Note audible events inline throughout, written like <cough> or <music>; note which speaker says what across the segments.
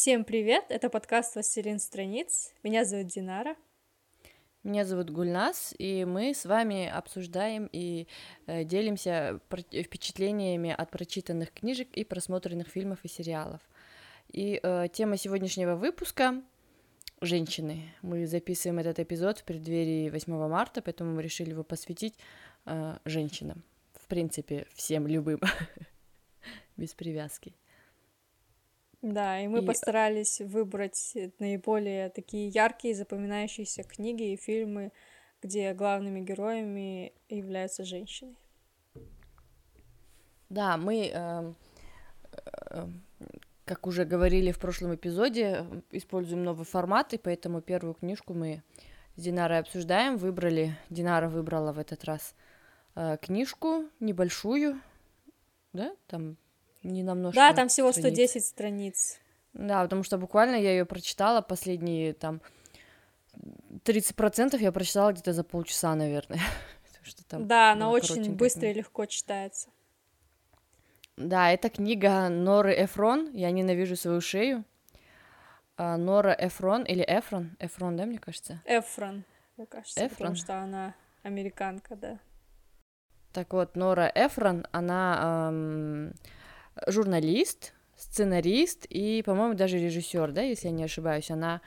Speaker 1: Всем привет! Это подкаст «Властелин страниц». Меня зовут Динара.
Speaker 2: Меня зовут Гульнас, и мы с вами обсуждаем и э, делимся впечатлениями от прочитанных книжек и просмотренных фильмов и сериалов. И э, тема сегодняшнего выпуска — женщины. Мы записываем этот эпизод в преддверии 8 марта, поэтому мы решили его посвятить э, женщинам. В принципе, всем любым, <laughs> без привязки.
Speaker 1: Да, и мы и... постарались выбрать наиболее такие яркие, запоминающиеся книги и фильмы, где главными героями являются женщины.
Speaker 2: Да, мы, э, э, как уже говорили в прошлом эпизоде, используем новый формат, и поэтому первую книжку мы с Динарой обсуждаем. Выбрали, Динара выбрала в этот раз э, книжку небольшую, да, там не намного.
Speaker 1: Да, там всего страниц. 110 страниц.
Speaker 2: Да, потому что буквально я ее прочитала последние там 30% я прочитала где-то за полчаса, наверное. <laughs>
Speaker 1: что там да, она очень быстро и легко читается.
Speaker 2: Да, это книга Норы Эфрон «Я ненавижу свою шею». А, Нора Эфрон или Эфрон? Эфрон, да, мне кажется?
Speaker 1: Эфрон, мне кажется, Эфрон. потому что она американка, да.
Speaker 2: Так вот, Нора Эфрон, она эм, журналист, сценарист и, по-моему, даже режиссер, да, если я не ошибаюсь. Она,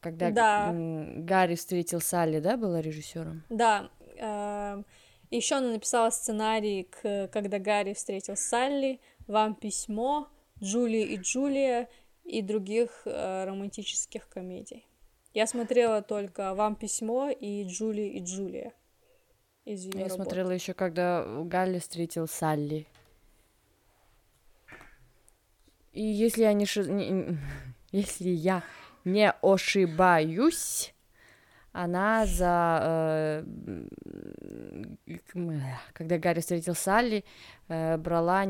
Speaker 2: когда да. Гарри встретил Салли, да, была режиссером.
Speaker 1: Да. Э, Еще она написала сценарий к когда Гарри встретил Салли, Вам письмо, Джули и Джулия и других э, романтических комедий. Я смотрела только Вам письмо и Джули и Джулия.
Speaker 2: Из ее Я работы. смотрела еще, когда Галли встретил Салли. И если я не, ши... не... <laughs> если я не ошибаюсь, она за э, когда Гарри встретил Салли, э, брала,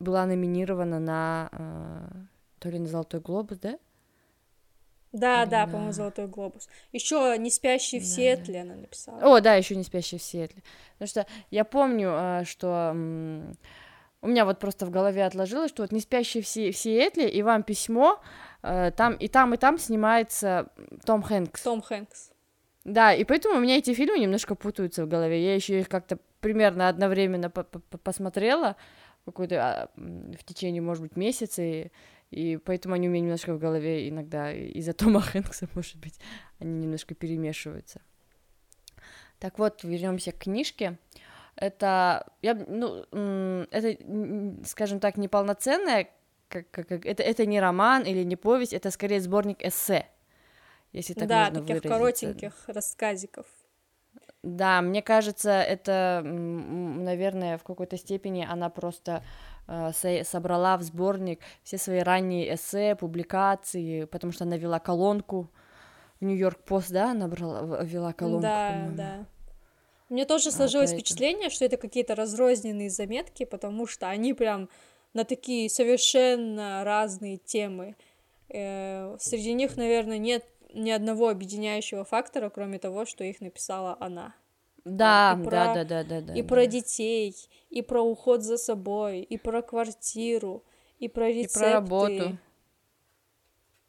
Speaker 2: была номинирована на э, то ли на Золотой глобус, да?
Speaker 1: Да, Или да, на... по-моему, Золотой глобус. Еще не спящий в да, Сиэтле да. она написала.
Speaker 2: О, да, еще не спящий в Сиэтле. Потому что я помню, э, что у меня вот просто в голове отложилось, что вот «Не спящие в, Си- в Сиэтле» и «Вам письмо», э, там и там, и там снимается Том Хэнкс.
Speaker 1: Том Хэнкс.
Speaker 2: Да, и поэтому у меня эти фильмы немножко путаются в голове. Я еще их как-то примерно одновременно посмотрела какой-то а, в течение, может быть, месяца, и, и поэтому они у меня немножко в голове иногда из-за Тома Хэнкса, <laughs> может быть, они немножко перемешиваются. Так вот, вернемся к книжке. Uh, это, я, ну, это, скажем так, неполноценная, как, как, как, это, это не роман или не повесть, это скорее сборник эссе, если так
Speaker 1: да,
Speaker 2: можно
Speaker 1: таких коротеньких рассказиков.
Speaker 2: Да, мне кажется, это, наверное, в какой-то степени она просто э, собрала в сборник все свои ранние эссе, публикации, потому что она вела колонку в Нью-Йорк Пост, да, она брала, вела колонку.
Speaker 1: Да, да. Мне тоже сложилось а, впечатление, что это какие-то разрозненные заметки, потому что они прям на такие совершенно разные темы. Э, среди них, наверное, нет ни одного объединяющего фактора, кроме того, что их написала она.
Speaker 2: Да, про, да, да, да, да, да.
Speaker 1: И да. про детей, и про уход за собой, и про квартиру, и про рецепты. И про работу.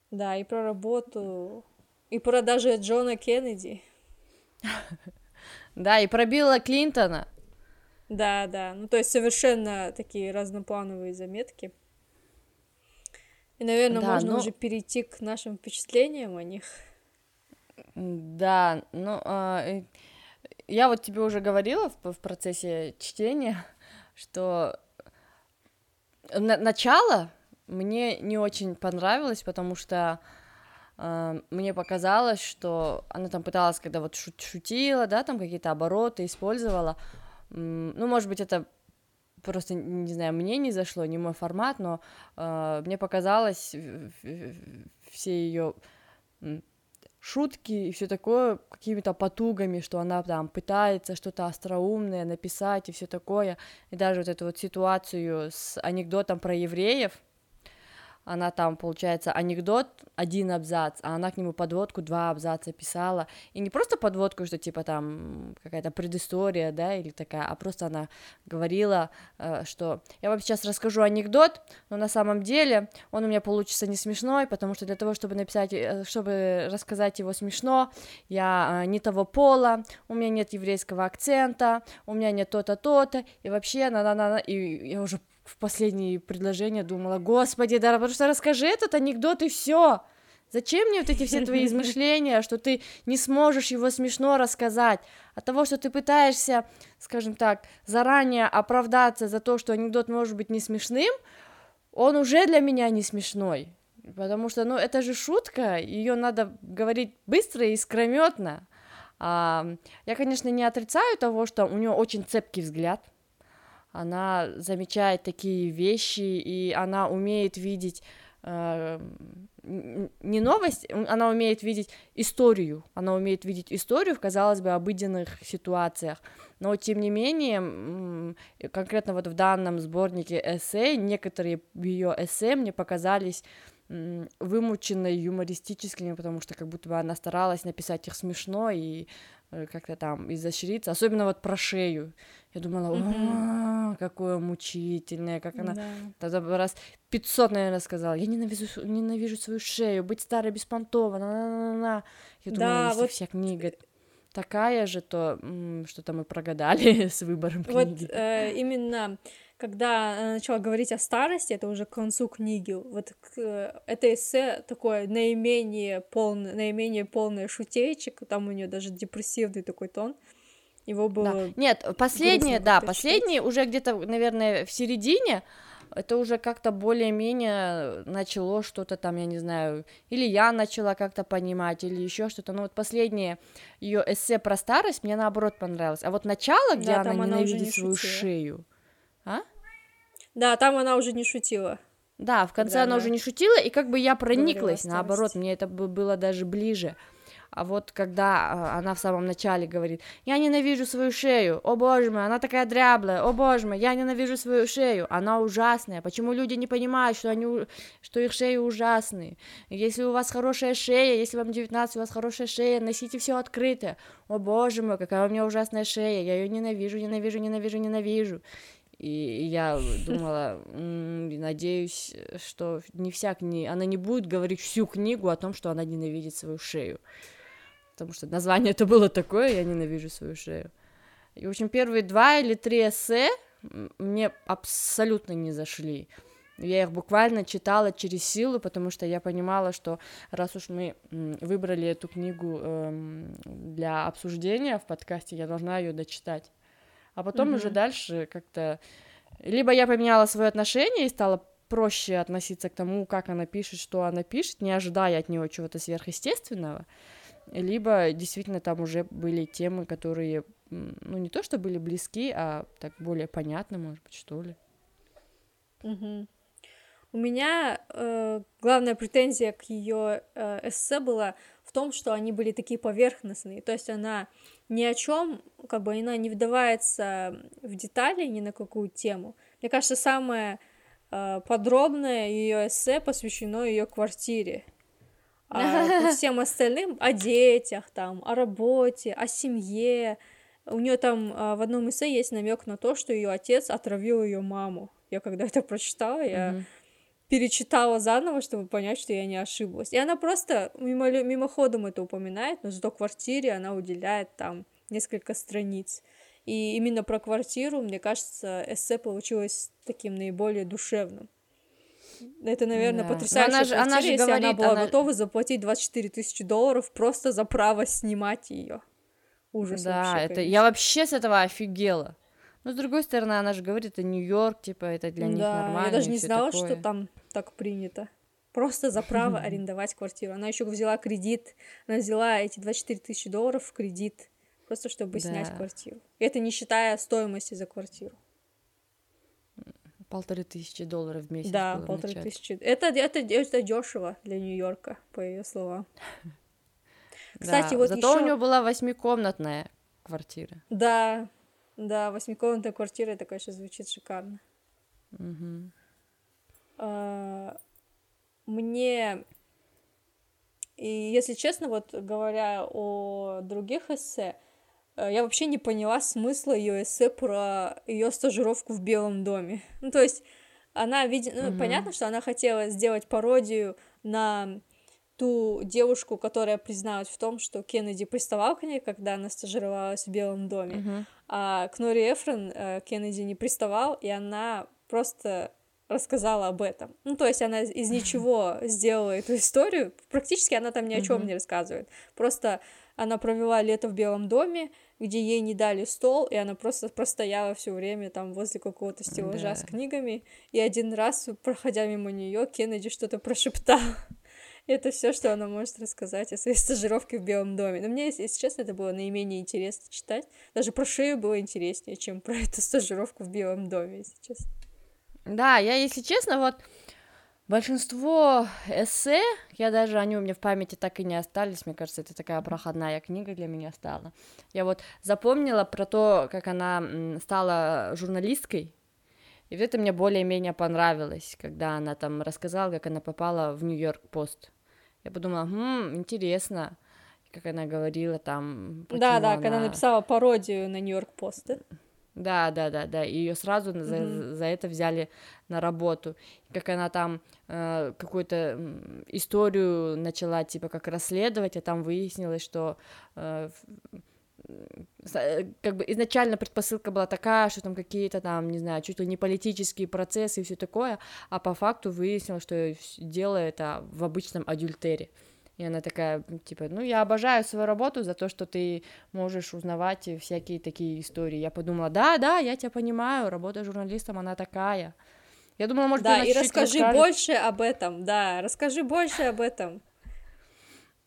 Speaker 1: Да, и про работу, и про даже Джона Кеннеди. <laughs>
Speaker 2: Да, и пробила Клинтона.
Speaker 1: Да, да. Ну, то есть совершенно такие разноплановые заметки. И, наверное, да, можно но... уже перейти к нашим впечатлениям о них.
Speaker 2: Да, ну, а, я вот тебе уже говорила в, в процессе чтения, что на начало мне не очень понравилось, потому что мне показалось, что она там пыталась, когда вот шут шутила, да, там какие-то обороты использовала. Ну, может быть, это просто, не знаю, мне не зашло, не мой формат, но uh, мне показалось все ее шутки и все такое какими-то потугами, что она там пытается что-то остроумное написать и все такое. И даже вот эту вот ситуацию с анекдотом про евреев, она там, получается, анекдот один абзац, а она к нему подводку два абзаца писала, и не просто подводку, что типа там какая-то предыстория, да, или такая, а просто она говорила, э, что я вам сейчас расскажу анекдот, но на самом деле он у меня получится не смешной, потому что для того, чтобы написать, э, чтобы рассказать его смешно, я э, не того пола, у меня нет еврейского акцента, у меня нет то-то, то-то, и вообще, на-на-на, и я уже в последние предложения думала, господи, да, потому что расскажи этот анекдот и все. Зачем мне вот эти все твои <laughs> измышления, что ты не сможешь его смешно рассказать? От того, что ты пытаешься, скажем так, заранее оправдаться за то, что анекдот может быть не смешным, он уже для меня не смешной. Потому что, ну, это же шутка, ее надо говорить быстро и искрометно. А, я, конечно, не отрицаю того, что у него очень цепкий взгляд, она замечает такие вещи, и она умеет видеть э, не новость, она умеет видеть историю, она умеет видеть историю в, казалось бы, обыденных ситуациях, но, тем не менее, конкретно вот в данном сборнике эссе, некоторые ее эссе мне показались вымученной юмористическими, потому что как будто бы она старалась написать их смешно и Э, как-то там изощриться, особенно вот про шею. Я думала, о, какое мучительное, как она тогда раз 500, наверное, сказала, я ненавижу, ненавижу свою шею, быть старой беспонтово, на на на на Я думала, если вся книга такая же, то что-то мы прогадали <laughs> с выбором
Speaker 1: книги. Вот э, именно когда она начала говорить о старости, это уже к концу книги, вот к, это эссе такое наименее полное, наименее полное шутеечек, там у нее даже депрессивный такой тон. Его было...
Speaker 2: Да. Нет, последнее, да, последнее уже где-то, наверное, в середине, это уже как-то более-менее начало что-то там, я не знаю, или я начала как-то понимать, или еще что-то. Но вот последнее ее эссе про старость мне наоборот понравилось. А вот начало, где да, она ненавидит не свою шею, а?
Speaker 1: Да, там она уже не шутила.
Speaker 2: Да, в конце она, она уже не шутила, и как бы я прониклась, наоборот, мне это было даже ближе. А вот когда а, она в самом начале говорит, я ненавижу свою шею, о боже мой, она такая дряблая, о боже мой, я ненавижу свою шею, она ужасная, почему люди не понимают, что, они, что их шеи ужасные, если у вас хорошая шея, если вам 19, у вас хорошая шея, носите все открытое, о боже мой, какая у меня ужасная шея, я ее ненавижу, ненавижу, ненавижу, ненавижу, и я думала, надеюсь, что не вся книга, она не будет говорить всю книгу о том, что она ненавидит свою шею. Потому что название это было такое, я ненавижу свою шею. И, в общем, первые два или три эссе мне абсолютно не зашли. Я их буквально читала через силу, потому что я понимала, что раз уж мы выбрали эту книгу эм, для обсуждения в подкасте, я должна ее дочитать а потом mm-hmm. уже дальше как-то либо я поменяла свое отношение и стала проще относиться к тому, как она пишет, что она пишет, не ожидая от нее чего-то сверхъестественного, либо действительно там уже были темы, которые, ну, не то что были близки, а так более понятны, может быть, что ли.
Speaker 1: Угу. У меня э, главная претензия к ее э, эссе была в том, что они были такие поверхностные, то есть она ни о чем, как бы она не вдавается в детали ни на какую тему. Мне кажется, самое э, подробное ее эссе посвящено ее квартире. А <laughs> всем остальным о детях, там, о работе, о семье. У нее там э, в одном эссе есть намек на то, что ее отец отравил ее маму. Я когда это прочитала, я mm-hmm перечитала заново, чтобы понять, что я не ошиблась. И она просто мимо, мимоходом это упоминает, но зато квартире она уделяет там несколько страниц. И именно про квартиру, мне кажется, эссе получилось таким наиболее душевным. Это, наверное, да. потрясающая она же, она же если говорит, она была она... готова заплатить 24 тысячи долларов просто за право снимать ее.
Speaker 2: Ужас Да, вообще, это я вообще с этого офигела. Но с другой стороны, она же говорит, это Нью-Йорк, типа, это для да, них нормально.
Speaker 1: Я даже не знала, такое. что там так принято. Просто за право <laughs> арендовать квартиру. Она еще взяла кредит, она взяла эти 24 тысячи долларов в кредит, просто чтобы да. снять квартиру. И это не считая стоимости за квартиру.
Speaker 2: Полторы тысячи долларов в месяц.
Speaker 1: Да, полторы тысячи. Это, это, это дешево для Нью-Йорка, по ее словам. <laughs>
Speaker 2: Кстати, да, вот зато еще... у нее была восьмикомнатная квартира.
Speaker 1: Да, да, восьмикомнатная квартира, это, конечно, звучит шикарно.
Speaker 2: Угу.
Speaker 1: А, мне и если честно, вот говоря о других эссе, э, я вообще не поняла смысла ее эссе про ее стажировку в Белом доме. Ну, то есть она, видит, ну, угу. понятно, что она хотела сделать пародию на ту девушку, которая призналась в том, что Кеннеди приставал к ней, когда она стажировалась в Белом доме, uh-huh. а к Нори Эфрон э, Кеннеди не приставал, и она просто рассказала об этом. Ну, то есть она из ничего <laughs> сделала эту историю. Практически она там ни о чем не рассказывает. Просто она провела лето в Белом доме, где ей не дали стол, и она просто простояла все время там возле какого-то стеллажа да. с книгами. И один раз, проходя мимо нее, Кеннеди что-то прошептал. Это все, что она может рассказать о своей стажировке в Белом доме. Но мне, если честно, это было наименее интересно читать. Даже про шею было интереснее, чем про эту стажировку в Белом доме, если честно.
Speaker 2: Да, я, если честно, вот большинство эссе, я даже, они у меня в памяти так и не остались, мне кажется, это такая проходная книга для меня стала. Я вот запомнила про то, как она стала журналисткой, и вот это мне более-менее понравилось, когда она там рассказала, как она попала в Нью-Йорк Пост. Я подумала, хм, интересно, как она говорила там.
Speaker 1: Да, да, она... когда написала пародию на Нью-Йорк Пост.
Speaker 2: Да, да, да, да. И ее сразу mm-hmm. за, за это взяли на работу. Как она там э, какую-то историю начала, типа, как расследовать, а там выяснилось, что э, э, как бы изначально предпосылка была такая, что там какие-то там, не знаю, чуть ли не политические процессы и все такое, а по факту выяснилось, что дело это в обычном адюльтере. И она такая, типа, ну, я обожаю свою работу за то, что ты можешь узнавать всякие такие истории. Я подумала, да, да, я тебя понимаю, работа журналистом, она такая. Я думала, может,
Speaker 1: да, и расскажи расскажет... больше об этом, да, расскажи больше об этом.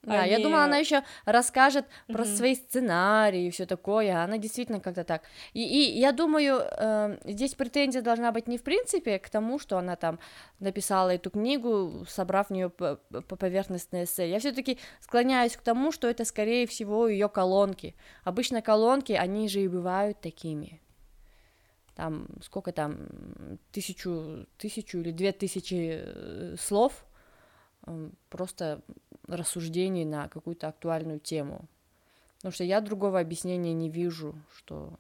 Speaker 2: Да, Они... я думала, она еще расскажет mm-hmm. про свои сценарии и все такое. Она действительно как-то так. И, и я думаю, э, здесь претензия должна быть не в принципе к тому, что она там написала эту книгу, собрав в нее по поверхностное эссе. Я все-таки склоняюсь к тому, что это скорее всего ее колонки. Обычно колонки, они же и бывают такими. Там сколько там тысячу, тысячу или две тысячи э, слов просто рассуждений на какую-то актуальную тему. Потому что я другого объяснения не вижу, что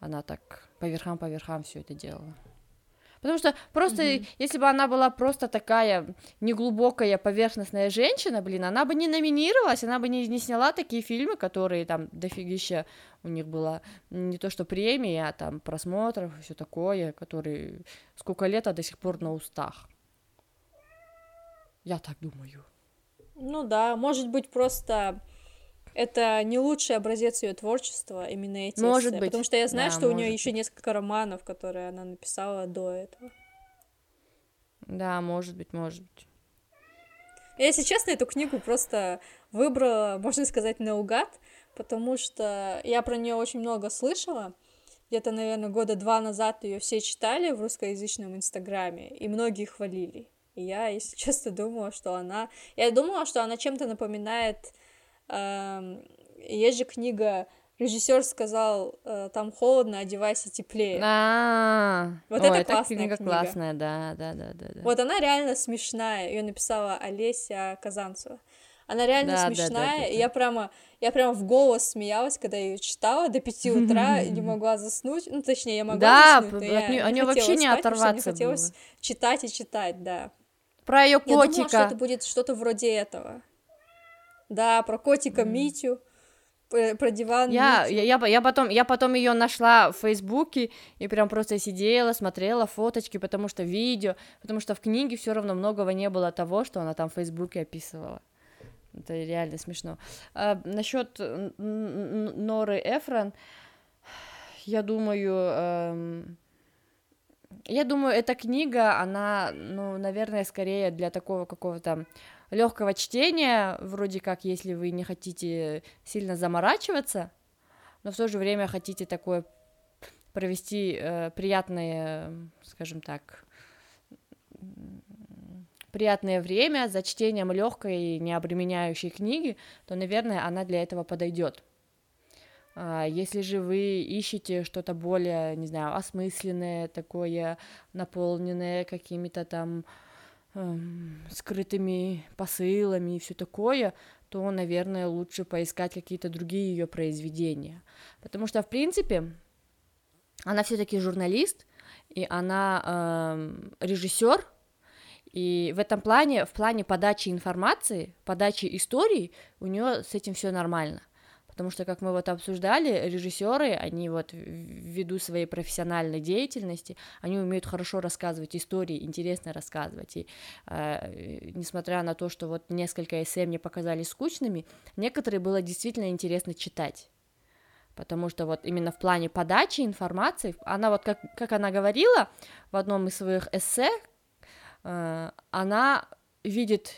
Speaker 2: она так по верхам, по верхам все это делала. Потому что просто, mm-hmm. если бы она была просто такая неглубокая, поверхностная женщина, блин, она бы не номинировалась, она бы не, не сняла такие фильмы, которые там дофигища у них было не то что премии, а там просмотров и все такое, которые сколько лет, а до сих пор на устах. Я так думаю.
Speaker 1: Ну да, может быть, просто это не лучший образец ее творчества, именно эти Может эссе, быть. Потому что я знаю, да, что у нее еще несколько романов, которые она написала до этого.
Speaker 2: Да, может быть, может быть.
Speaker 1: если честно, эту книгу просто выбрала, можно сказать, наугад, потому что я про нее очень много слышала. Где-то, наверное, года два назад ее все читали в русскоязычном инстаграме, и многие хвалили. И я, если <laughs> честно, думала, что она... Я думала, что она чем-то напоминает... Эм... Есть же книга режиссер сказал, э, там холодно, одевайся теплее.
Speaker 2: А, вот это классная книга. классная, да, да, да, да.
Speaker 1: Вот она реально смешная. Ее написала Олеся Казанцева. Она реально да, смешная, да, да, да, и я прямо, я прямо в голос смеялась, когда ее читала до пяти утра, не <laughs> могла заснуть, ну, точнее, я могла да, заснуть, но я не, не вообще не оторваться мне хотелось было. читать и читать, да.
Speaker 2: Про ее котика. Я
Speaker 1: думала, что это будет что-то вроде этого. Да, про котика mm. Митю, про диван.
Speaker 2: Я, я, я, я потом, я потом ее нашла в Фейсбуке и прям просто сидела, смотрела фоточки, потому что видео, потому что в книге все равно многого не было того, что она там в Фейсбуке описывала. Это реально смешно. А, насчет Норы Эфрон, я думаю, эм, я думаю, эта книга, она, ну, наверное, скорее для такого какого-то легкого чтения, вроде как, если вы не хотите сильно заморачиваться, но в то же время хотите такое провести э, приятное, скажем так, приятное время за чтением легкой и не обременяющей книги, то, наверное, она для этого подойдет. А, если же вы ищете что-то более, не знаю, осмысленное, такое наполненное какими-то там э, скрытыми посылами и все такое, то, наверное, лучше поискать какие-то другие ее произведения. Потому что, в принципе, она все-таки журналист, и она э, режиссер, и в этом плане, в плане подачи информации, подачи истории, у нее с этим все нормально. Потому что, как мы вот обсуждали, режиссеры, они вот ввиду своей профессиональной деятельности, они умеют хорошо рассказывать истории, интересно рассказывать. И э, несмотря на то, что вот несколько эссе мне показались скучными, некоторые было действительно интересно читать потому что вот именно в плане подачи информации, она вот как, как она говорила в одном из своих эссе, э, она видит,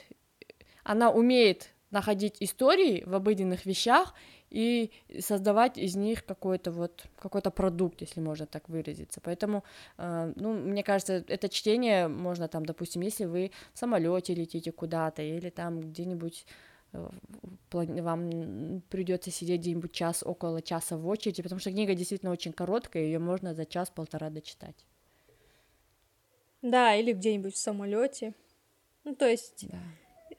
Speaker 2: она умеет находить истории в обыденных вещах и создавать из них какой-то вот какой-то продукт, если можно так выразиться. Поэтому, э, ну, мне кажется, это чтение можно там, допустим, если вы в самолете летите куда-то или там где-нибудь э, вам придется сидеть где-нибудь час, около часа в очереди, потому что книга действительно очень короткая, ее можно за час-полтора дочитать.
Speaker 1: Да, или где-нибудь в самолете. Ну, то есть да.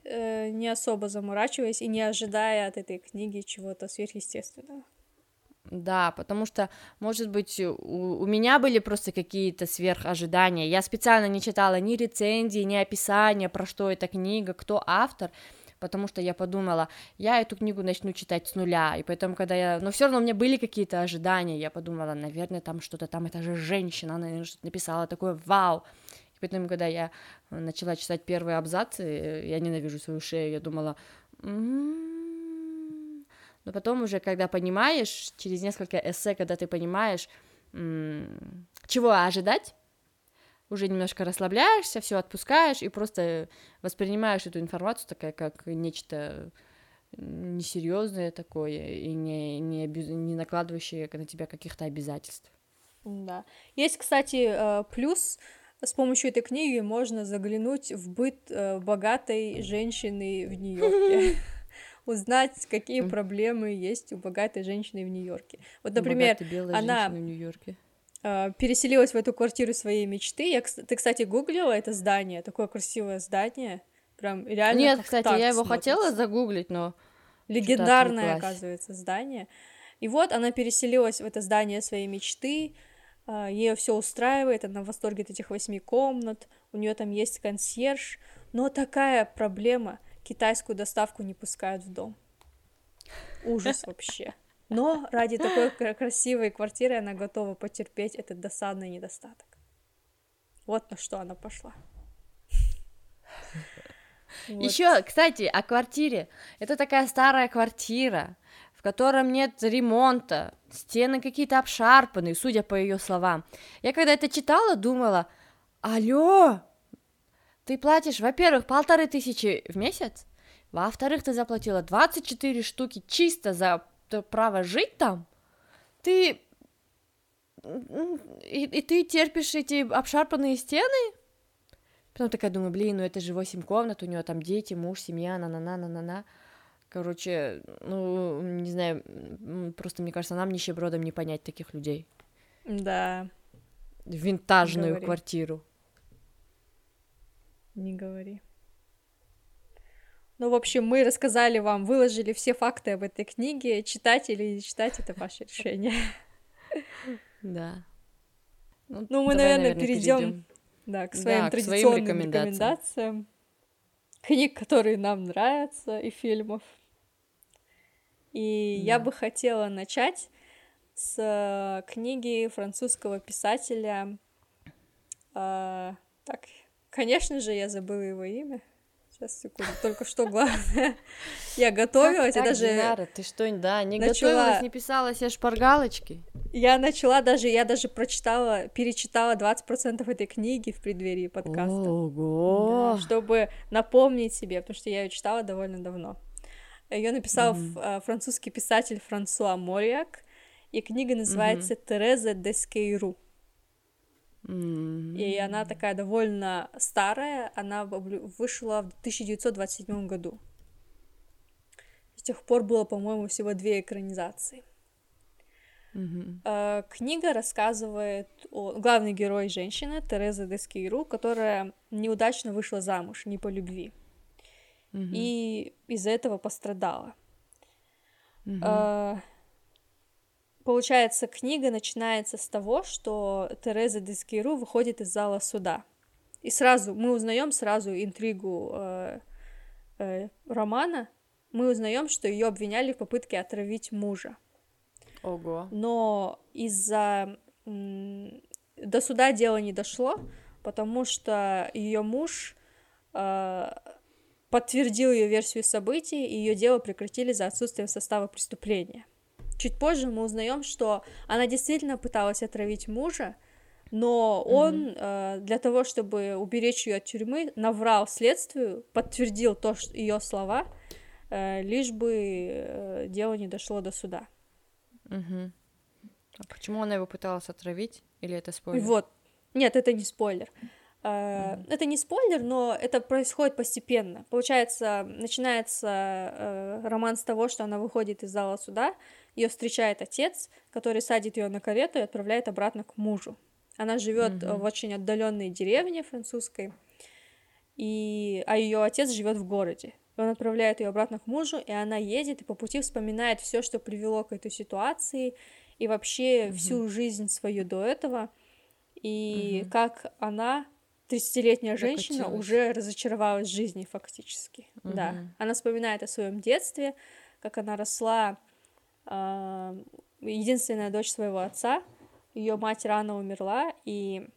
Speaker 1: Э, не особо заморачиваясь и не ожидая от этой книги чего-то сверхъестественного.
Speaker 2: Да, потому что, может быть, у, у меня были просто какие-то сверхожидания. Я специально не читала ни рецензии, ни описания, про что эта книга, кто автор потому что я подумала, я эту книгу начну читать с нуля, и поэтому, когда я, но все равно у меня были какие-то ожидания, я подумала, наверное, там что-то там, это же женщина, она что-то написала такое, вау, и поэтому, когда я начала читать первые абзацы, я ненавижу свою шею, я думала, м-м-м". но потом уже, когда понимаешь, через несколько эссе, когда ты понимаешь, чего ожидать, уже немножко расслабляешься, все отпускаешь и просто воспринимаешь эту информацию такая как нечто несерьезное такое и не, не, не накладывающее на тебя каких-то обязательств.
Speaker 1: Да. Есть, кстати, э, плюс с помощью этой книги можно заглянуть в быт э, богатой женщины в Нью-Йорке <laughs> <laughs> узнать, какие проблемы есть у богатой женщины в Нью-Йорке. Вот, например, она в а, переселилась в эту квартиру своей мечты. Я, ты, кстати, гуглила это здание, такое красивое здание, прям реально.
Speaker 2: Нет, кстати, я его смотрится. хотела загуглить, но
Speaker 1: легендарное, оказывается, здание. И вот она переселилась в это здание своей мечты. А, Ее все устраивает, она в восторге от этих восьми комнат. У нее там есть консьерж, но такая проблема: китайскую доставку не пускают в дом. Ужас вообще. Но ради такой красивой квартиры она готова потерпеть этот досадный недостаток. Вот на что она пошла.
Speaker 2: Вот. Еще, кстати, о квартире. Это такая старая квартира, в котором нет ремонта, стены какие-то обшарпанные, судя по ее словам. Я когда это читала, думала, алло, ты платишь, во-первых, полторы тысячи в месяц, во-вторых, ты заплатила 24 штуки чисто за право жить там, ты и, и ты терпишь эти обшарпанные стены? Потом такая думаю, блин, ну это же восемь комнат, у нее там дети, муж, семья, на-на-на-на-на-на. Короче, ну, не знаю, просто, мне кажется, нам нищебродом не понять таких людей.
Speaker 1: Да.
Speaker 2: Винтажную квартиру.
Speaker 1: Не говори. Ну, в общем, мы рассказали вам, выложили все факты об этой книге. Читать или не читать, это ваше решение.
Speaker 2: Да.
Speaker 1: Ну, ну мы, наверное, перейдем да, к своим да, традиционным к своим рекомендациям. рекомендациям. Книг, которые нам нравятся, и фильмов. И да. я бы хотела начать с книги французского писателя. Э, так, конечно же, я забыла его имя. Сейчас, секунду, только что главное. <laughs> Я готовилась, я даже...
Speaker 2: Динара, ты что, да, не начала... готовилась, не писала себе шпаргалочки?
Speaker 1: Я начала даже, я даже прочитала, перечитала 20% этой книги в преддверии подкаста.
Speaker 2: Ого!
Speaker 1: Да, чтобы напомнить себе, потому что я ее читала довольно давно. Ее написал mm-hmm. французский писатель Франсуа Мориак, и книга называется mm-hmm. «Тереза де Скейру».
Speaker 2: Mm-hmm.
Speaker 1: И она такая довольно старая, она вышла в 1927 году. С тех пор было, по-моему, всего две экранизации. Uh-huh. Книга рассказывает о главный герой женщина Тереза Дескейру, которая неудачно вышла замуж, не по любви. И из-за этого пострадала. Uh-huh. Получается, книга начинается с того, что Тереза Дескейру выходит из зала суда. И сразу мы узнаем сразу интригу э, э, романа. Мы узнаем, что ее обвиняли в попытке отравить мужа.
Speaker 2: Ого.
Speaker 1: Но из-за до суда дело не дошло, потому что ее муж э, подтвердил ее версию событий, и ее дело прекратили за отсутствием состава преступления. Чуть позже мы узнаем, что она действительно пыталась отравить мужа, но он mm-hmm. э, для того, чтобы уберечь ее от тюрьмы, наврал следствию, подтвердил то, что ее слова, э, лишь бы э, дело не дошло до суда.
Speaker 2: Угу. А почему она его пыталась отравить? Или это спойлер?
Speaker 1: Вот. Нет, это не спойлер. Uh, Это не спойлер, но это происходит постепенно. Получается, начинается uh, роман с того, что она выходит из зала суда, ее встречает отец, который садит ее на карету и отправляет обратно к мужу. Она живет uh-huh. в очень отдаленной деревне французской, и... а ее отец живет в городе он отправляет ее обратно к мужу, и она едет и по пути вспоминает все, что привело к этой ситуации, и вообще mm-hmm. всю жизнь свою до этого, и mm-hmm. как она, 30-летняя женщина, уже разочаровалась в жизни фактически. Mm-hmm. Да. Она вспоминает о своем детстве, как она росла, э, единственная дочь своего отца, ее мать рано умерла, и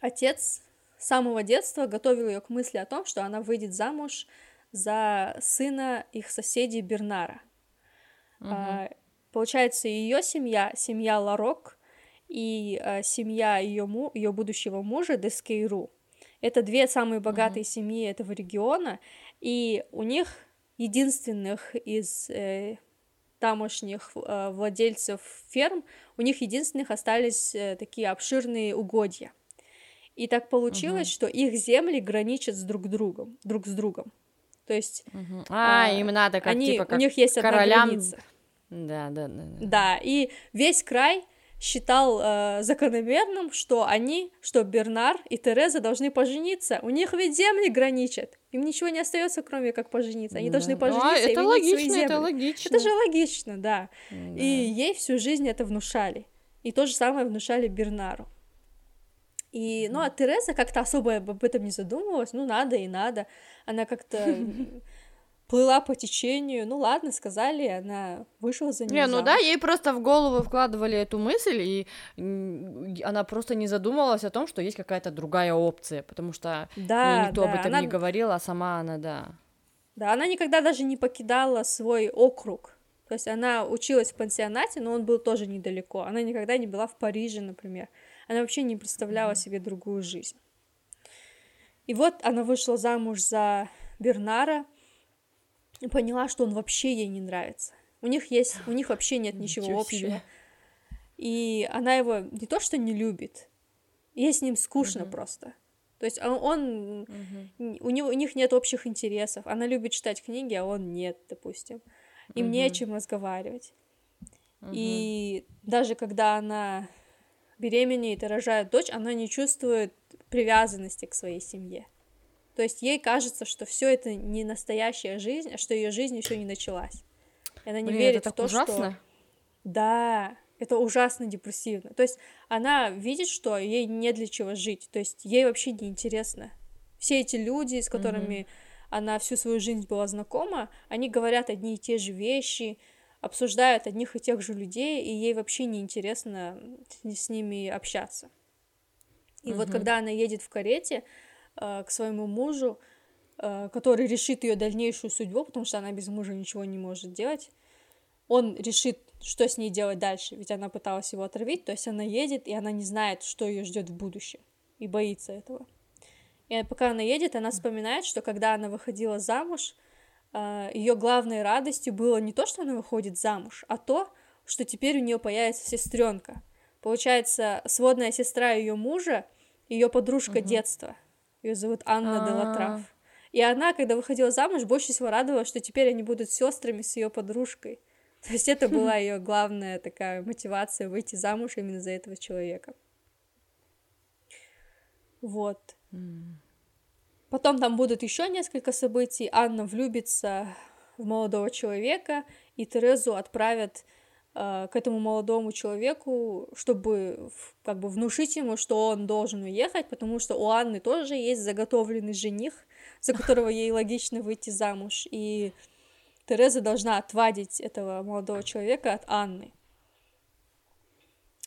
Speaker 1: отец с самого детства готовил ее к мысли о том, что она выйдет замуж за сына их соседей Бернара. Угу. А, получается, ее семья, семья Ларок и а, семья ее му, ее будущего мужа Дескейру. Это две самые богатые угу. семьи этого региона, и у них единственных из э, тамошних э, владельцев ферм, у них единственных остались э, такие обширные угодья. И так получилось, угу. что их земли граничат с друг другом, друг с другом. То есть...
Speaker 2: Угу. А, а, им надо как,
Speaker 1: они,
Speaker 2: типа, как
Speaker 1: у них есть королям... одна граница.
Speaker 2: Да, да, да,
Speaker 1: да. Да, и весь край считал э, закономерным, что они, что Бернар и Тереза должны пожениться. У них ведь земли граничат. Им ничего не остается, кроме как пожениться. Они да. должны пожениться а,
Speaker 2: и это логично. Это логично.
Speaker 1: Это же логично, да. да. И ей всю жизнь это внушали. И то же самое внушали Бернару. И, ну, а Тереза как-то особо об этом не задумывалась, ну, надо и надо. Она как-то <laughs> плыла по течению, ну ладно, сказали, она вышла за
Speaker 2: нее. Не, ну да, ей просто в голову вкладывали эту мысль, и она просто не задумывалась о том, что есть какая-то другая опция, потому что да, никто да, об этом она... не говорил, а сама она, да.
Speaker 1: Да, она никогда даже не покидала свой округ. То есть она училась в пансионате, но он был тоже недалеко. Она никогда не была в Париже, например. Она вообще не представляла себе другую жизнь. И вот она вышла замуж за Бернара и поняла, что он вообще ей не нравится. У них есть, у них вообще нет <laughs> ничего, ничего общего. Себе. И она его не то что не любит, ей с ним скучно угу. просто. То есть он, он угу. у него у них нет общих интересов. Она любит читать книги, а он нет, допустим. Им угу. не о чем разговаривать. Угу. И даже когда она беременеет и рожает дочь, она не чувствует привязанности к своей семье. То есть ей кажется, что все это не настоящая жизнь, а что ее жизнь еще не началась. И она не Блин, верит
Speaker 2: это
Speaker 1: в то,
Speaker 2: ужасно.
Speaker 1: что... Да, это ужасно депрессивно. То есть она видит, что ей не для чего жить. То есть ей вообще не интересно. Все эти люди, с которыми mm-hmm. она всю свою жизнь была знакома, они говорят одни и те же вещи, обсуждают одних и тех же людей, и ей вообще не интересно с ними общаться. И угу. вот когда она едет в карете к своему мужу, э, который решит ее дальнейшую судьбу, потому что она без мужа ничего не может делать, он решит, что с ней делать дальше, ведь она пыталась его отравить, то есть она едет, и она не знает, что ее ждет в будущем, и боится этого. И пока она едет, она вспоминает, что когда она выходила замуж, э, ее главной радостью было не то, что она выходит замуж, а то, что теперь у нее появится сестренка. Получается, сводная сестра ее мужа ее подружка угу. детства. Ее зовут Анна А-а-а. Делатрав. И она, когда выходила замуж, больше всего радовалась, что теперь они будут сестрами с ее подружкой. <laughs> То есть это была ее главная такая мотивация выйти замуж именно за этого человека. Вот. Потом там будут еще несколько событий. Анна влюбится в молодого человека, и Терезу отправят к этому молодому человеку, чтобы как бы внушить ему, что он должен уехать, потому что у Анны тоже есть заготовленный жених, за которого ей логично выйти замуж. И Тереза должна отвадить этого молодого человека от Анны.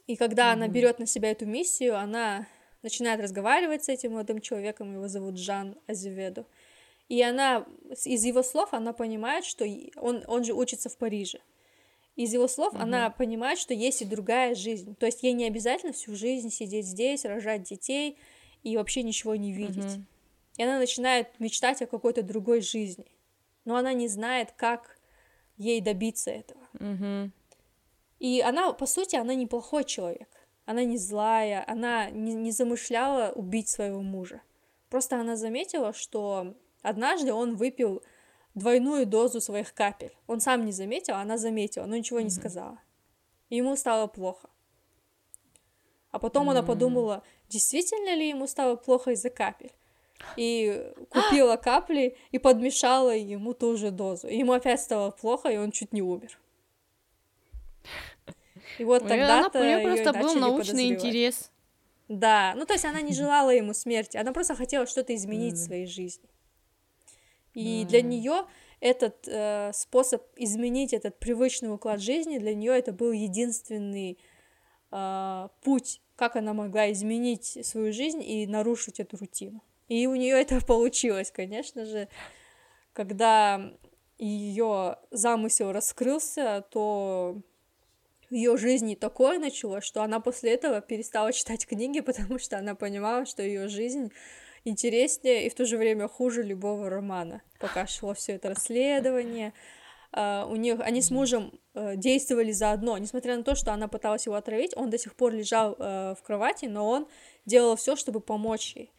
Speaker 1: И когда mm-hmm. она берет на себя эту миссию, она начинает разговаривать с этим молодым человеком, его зовут Жан Азеведо. И она, из его слов, она понимает, что он, он же учится в Париже. Из его слов угу. она понимает, что есть и другая жизнь. То есть ей не обязательно всю жизнь сидеть здесь, рожать детей и вообще ничего не видеть. Угу. И она начинает мечтать о какой-то другой жизни. Но она не знает, как ей добиться этого. Угу. И она, по сути, она неплохой человек она не злая, она не, не замышляла убить своего мужа. Просто она заметила, что однажды он выпил двойную дозу своих капель. Он сам не заметил, а она заметила, но ничего не сказала. И ему стало плохо. А потом она подумала, действительно ли ему стало плохо из-за капель. И купила <gasps> капли и подмешала ему ту же дозу. И ему опять стало плохо, и он чуть не умер. И вот тогда-то
Speaker 2: У нее просто был научный интерес.
Speaker 1: Да, ну то есть она не <laughs> желала ему смерти, она просто хотела что-то изменить mm. в своей жизни. И mm. для нее этот э, способ изменить этот привычный уклад жизни, для нее это был единственный э, путь, как она могла изменить свою жизнь и нарушить эту рутину. И у нее это <laughs> получилось, конечно же, когда ее замысел раскрылся, то в ее жизни такое началось, что она после этого перестала <laughs> читать книги, потому что она понимала, что ее жизнь интереснее и в то же время хуже любого романа. Пока шло все это расследование, Uh, у них они с мужем uh, действовали заодно, несмотря на то, что она пыталась его отравить, он до сих пор лежал uh, в кровати, но он делал все, чтобы помочь ей.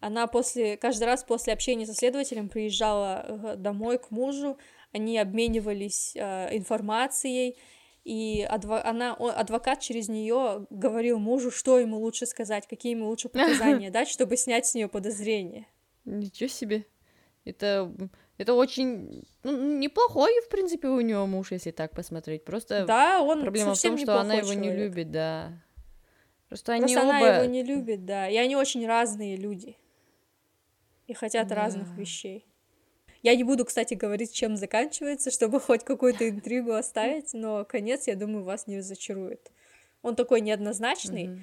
Speaker 1: Она после каждый раз после общения со следователем приезжала домой к мужу, они обменивались информацией, и адво... она, адвокат через нее говорил мужу, что ему лучше сказать, какие ему лучше показания <laughs> дать, чтобы снять с нее подозрения.
Speaker 2: Ничего себе. Это, это очень ну, неплохой, в принципе, у него муж, если так посмотреть. Просто
Speaker 1: да, он
Speaker 2: проблема в том, что она его человек. не любит, да.
Speaker 1: Просто они Просто оба... она его не любит, да. И они очень разные люди. И хотят да. разных вещей. Я не буду, кстати, говорить, чем заканчивается, чтобы <laughs> хоть какую-то интригу оставить, но конец, я думаю, вас не разочарует. Он такой неоднозначный,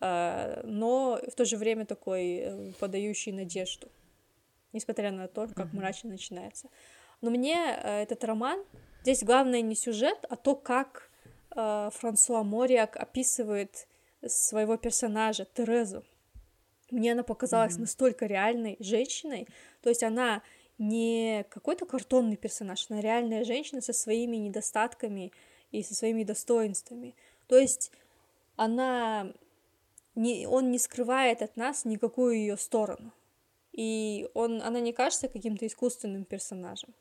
Speaker 1: mm-hmm. но в то же время такой э, подающий надежду, несмотря на то, как mm-hmm. мрачно начинается. Но мне э, этот роман, здесь главное не сюжет, а то, как э, Франсуа Мориак описывает своего персонажа Терезу. Мне она показалась mm-hmm. настолько реальной женщиной, то есть она не какой-то картонный персонаж, она реальная женщина со своими недостатками и со своими достоинствами. То есть она не, он не скрывает от нас никакую ее сторону. И он, она не кажется каким-то искусственным персонажем.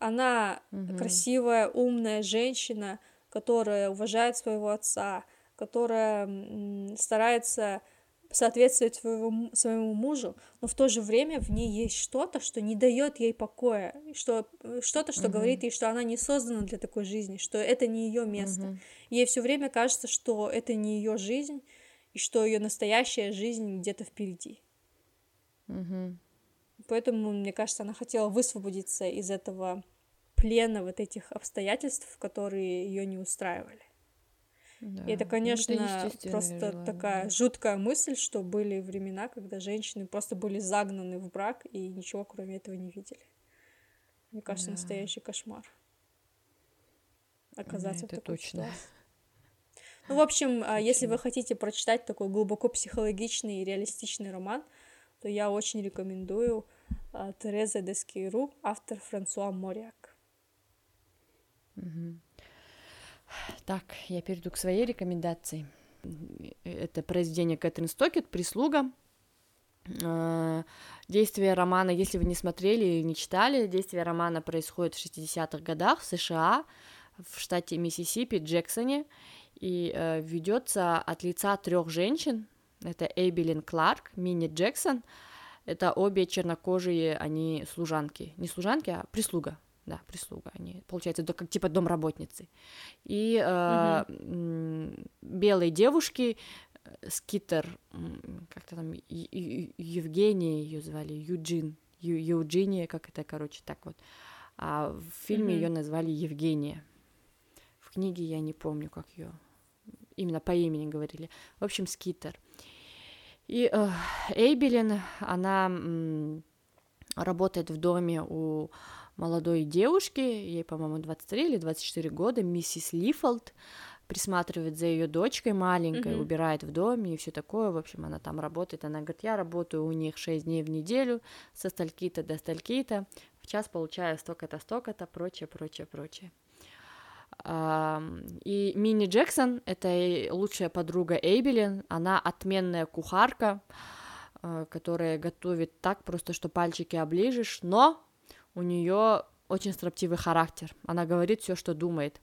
Speaker 1: Она угу. красивая, умная женщина, которая уважает своего отца, которая старается соответствовать своего, своему мужу, но в то же время в ней есть что-то, что не дает ей покоя, что, что-то, что uh говорит ей, что она не создана для такой жизни, что это не ее место. uh Ей все время кажется, что это не ее жизнь, и что ее настоящая жизнь где-то впереди. uh Поэтому, мне кажется, она хотела высвободиться из этого плена вот этих обстоятельств, которые ее не устраивали. Да. И это, конечно, это просто желание, такая жуткая мысль, что были времена, когда женщины просто были загнаны в брак и ничего кроме этого не видели. Мне кажется, да. настоящий кошмар. Оказаться да, в такой точно. ситуации. Ну, в общем, точно. если вы хотите прочитать такой глубоко психологичный и реалистичный роман, то я очень рекомендую Тереза Дескейру, автор Франсуа Мориак.
Speaker 2: Угу. Так, я перейду к своей рекомендации. Это произведение Кэтрин Стокет «Прислуга». э, действие романа, если вы не смотрели или не читали, действие романа происходит в 60-х годах в США, в штате Миссисипи, Джексоне, и э, ведется от лица трех женщин. Это Эйбелин Кларк, Мини Джексон. Это обе чернокожие, они служанки. Не служанки, а прислуга. Да, прислуга. Они, получается, как типа домработницы. И э, угу. белые девушки, э, Скитер, как-то там, Евгения ее звали, Юджин, Ю, Евгения, как это, короче, так вот. А в фильме mm ее назвали Евгения. В книге я не помню, как ее именно по имени говорили. В общем, Скитер. И э, Эйбелин, она м, работает в доме у молодой девушки, ей, по-моему, 23 или 24 года, миссис Лифолд, присматривает за ее дочкой маленькой, mm-hmm. убирает в доме и все такое. В общем, она там работает. Она говорит, я работаю у них 6 дней в неделю, со стальки-то до стальки-то, в час получаю столько-то, столько-то, прочее, прочее, прочее. И Мини Джексон — это лучшая подруга Эйбелин, она отменная кухарка, а, которая готовит так просто, что пальчики оближешь, но у нее очень строптивый характер. Она говорит все, что думает.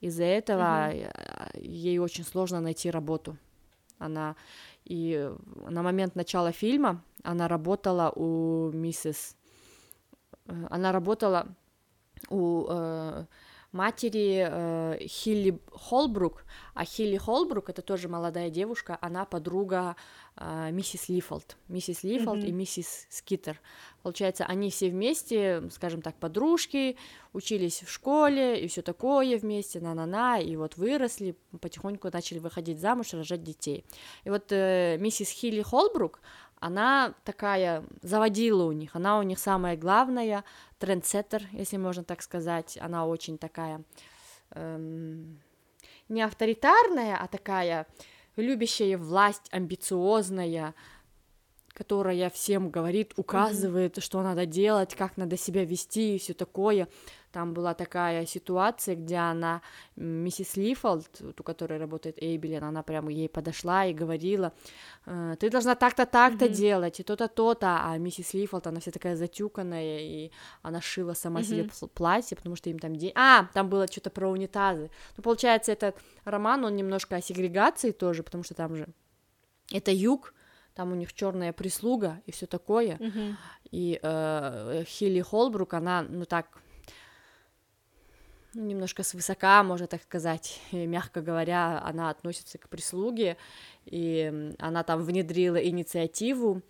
Speaker 2: Из-за этого mm-hmm. ей очень сложно найти работу. Она и на момент начала фильма она работала у миссис, э, она работала у э, матери э, Хилли Холбрук, а Хилли Холбрук это тоже молодая девушка, она подруга э, миссис Лифолд, миссис Лифолд mm-hmm. и миссис Скиттер. Получается, они все вместе, скажем так, подружки, учились в школе и все такое вместе, на-на-на, и вот выросли, потихоньку начали выходить замуж, рожать детей. И вот э, миссис Хилли Холбрук, она такая заводила у них, она у них самая главная, трендсеттер, если можно так сказать, она очень такая эм, не авторитарная, а такая любящая власть, амбициозная, которая всем говорит, указывает, mm-hmm. что надо делать, как надо себя вести и все такое. Там была такая ситуация, где она, миссис Лифолд, у которой работает Эйбелин, она прямо ей подошла и говорила, «Э, ты должна так-то, так-то mm-hmm. делать, и то-то, то-то, а миссис Лифолд, она вся такая затюканная, и она шила сама mm-hmm. себе платье, потому что им там день... А, там было что-то про унитазы. Ну, получается, этот роман, он немножко о сегрегации тоже, потому что там же это юг, там у них черная прислуга и все такое. Mm-hmm. И э, Хилли Холбрук, она, ну так, ну, немножко свысока, можно так сказать, и, мягко говоря, она относится к прислуге, и она там внедрила инициативу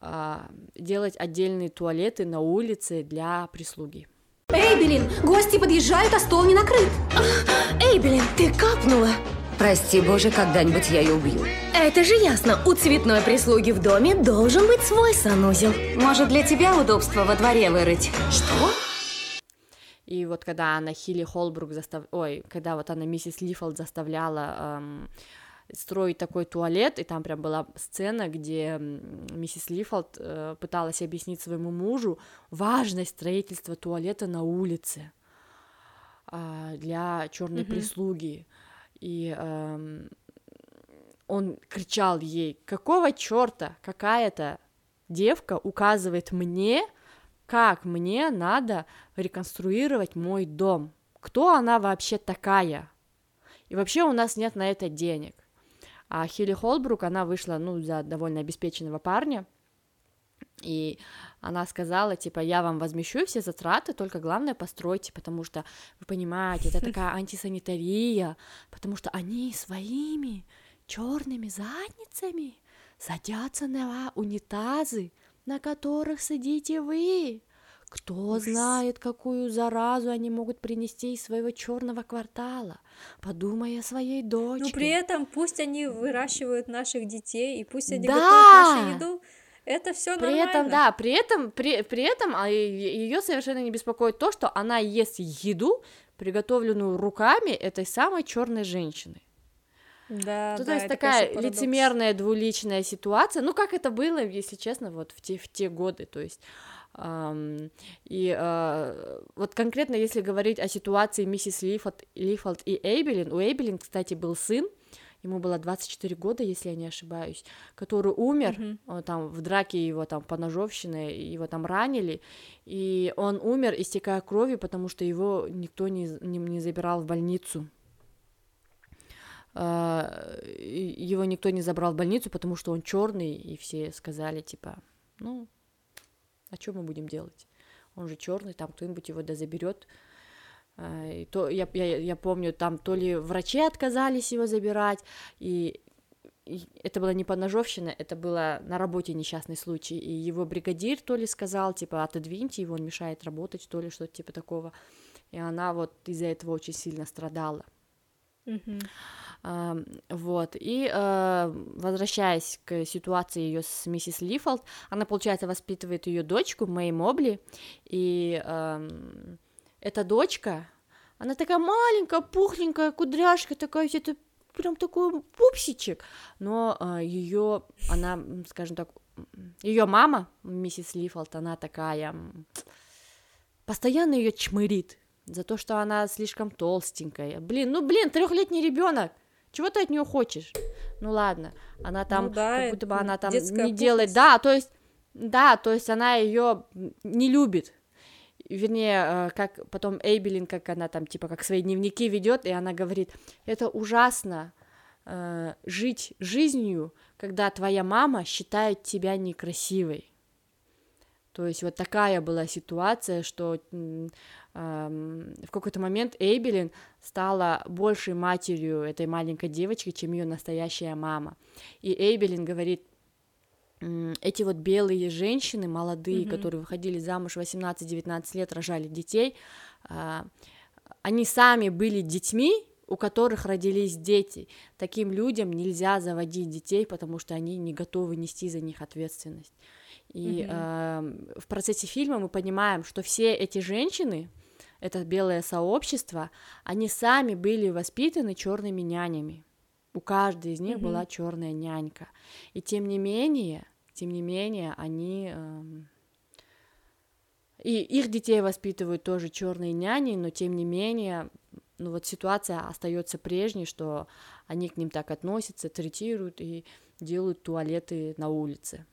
Speaker 2: э, делать отдельные туалеты на улице для прислуги.
Speaker 3: Эйбелин, гости подъезжают, а стол не накрыт. Эйбелин, ты капнула.
Speaker 4: Прости, боже, когда-нибудь я ее убью.
Speaker 3: Это же ясно. У цветной прислуги в доме должен быть свой санузел.
Speaker 4: Может, для тебя удобство во дворе вырыть?
Speaker 3: Что?
Speaker 2: И вот когда она Хилли Холбрук застав... Ой, когда вот она миссис Лифолд заставляла эм, строить такой туалет, и там прям была сцена, где миссис Лифолд э, пыталась объяснить своему мужу важность строительства туалета на улице э, для черной mm-hmm. прислуги и эм, он кричал ей, какого черта какая-то девка указывает мне, как мне надо реконструировать мой дом, кто она вообще такая, и вообще у нас нет на это денег. А Хилли Холбрук, она вышла, ну, за довольно обеспеченного парня, и она сказала, типа, я вам возмещу все затраты, только главное постройте, потому что, вы понимаете, это такая антисанитария, потому что они своими черными задницами садятся на унитазы, на которых сидите вы. Кто знает, какую заразу они могут принести из своего черного квартала, подумай о своей дочке.
Speaker 1: Но при этом пусть они выращивают наших детей, и пусть они да! готовят нашу еду, это все
Speaker 2: при этом, да, при этом, при, при этом а ее совершенно не беспокоит то, что она ест еду, приготовленную руками этой самой черной женщины.
Speaker 1: Да,
Speaker 2: ну,
Speaker 1: да,
Speaker 2: то есть такая лицемерная двуличная ситуация, ну как это было, если честно, вот в те в те годы, то есть Um, и uh, вот конкретно, если говорить о ситуации миссис Лифолд, Лифолд и Эйбелин, у Эйбелин, кстати, был сын, ему было 24 года, если я не ошибаюсь, который умер, mm-hmm. там в драке его там по ножовщине, его там ранили, и он умер, истекая кровью, потому что его никто не, не, не забирал в больницу. А, его никто не забрал в больницу, потому что он черный, и все сказали, типа, ну, а что мы будем делать? Он же черный, там кто-нибудь его да заберет. А, и то, я, я, я помню, там то ли врачи отказались его забирать, и, и это было не подножовщина, это было на работе несчастный случай, и его бригадир то ли сказал, типа, отодвиньте его, он мешает работать, то ли что-то типа такого, и она вот из-за этого очень сильно страдала.
Speaker 1: Mm-hmm.
Speaker 2: Вот, и э, возвращаясь к ситуации ее с миссис Лифолд, она, получается, воспитывает ее дочку Мэй Мобли, и эта дочка, она такая маленькая, пухленькая, кудряшка такая, это прям такой пупсичек, но э, ее, она, скажем так, ее мама, миссис Лифолд, она такая, постоянно ее чмырит за то, что она слишком толстенькая. Блин, ну блин, трехлетний ребенок. Чего ты от нее хочешь? Ну ладно, она там, ну, да, как будто бы она там не делает, да, то есть, да, то есть она ее не любит, вернее, э, как потом Эйбелин, как она там, типа, как свои дневники ведет, и она говорит, это ужасно э, жить жизнью, когда твоя мама считает тебя некрасивой. То есть вот такая была ситуация, что в какой-то момент Эйбелин стала большей матерью этой маленькой девочки, чем ее настоящая мама. И Эйбелин говорит, эти вот белые женщины, молодые, mm-hmm. которые выходили замуж 18-19 лет, рожали детей, а, они сами были детьми, у которых родились дети. Таким людям нельзя заводить детей, потому что они не готовы нести за них ответственность. И mm-hmm. э, в процессе фильма мы понимаем, что все эти женщины, это белое сообщество, они сами были воспитаны черными нянями. У каждой из них mm-hmm. была черная нянька. И тем не менее, тем не менее, они э, и их детей воспитывают тоже черные няни, но тем не менее, ну вот ситуация остается прежней, что они к ним так относятся, третируют и делают туалеты на улице.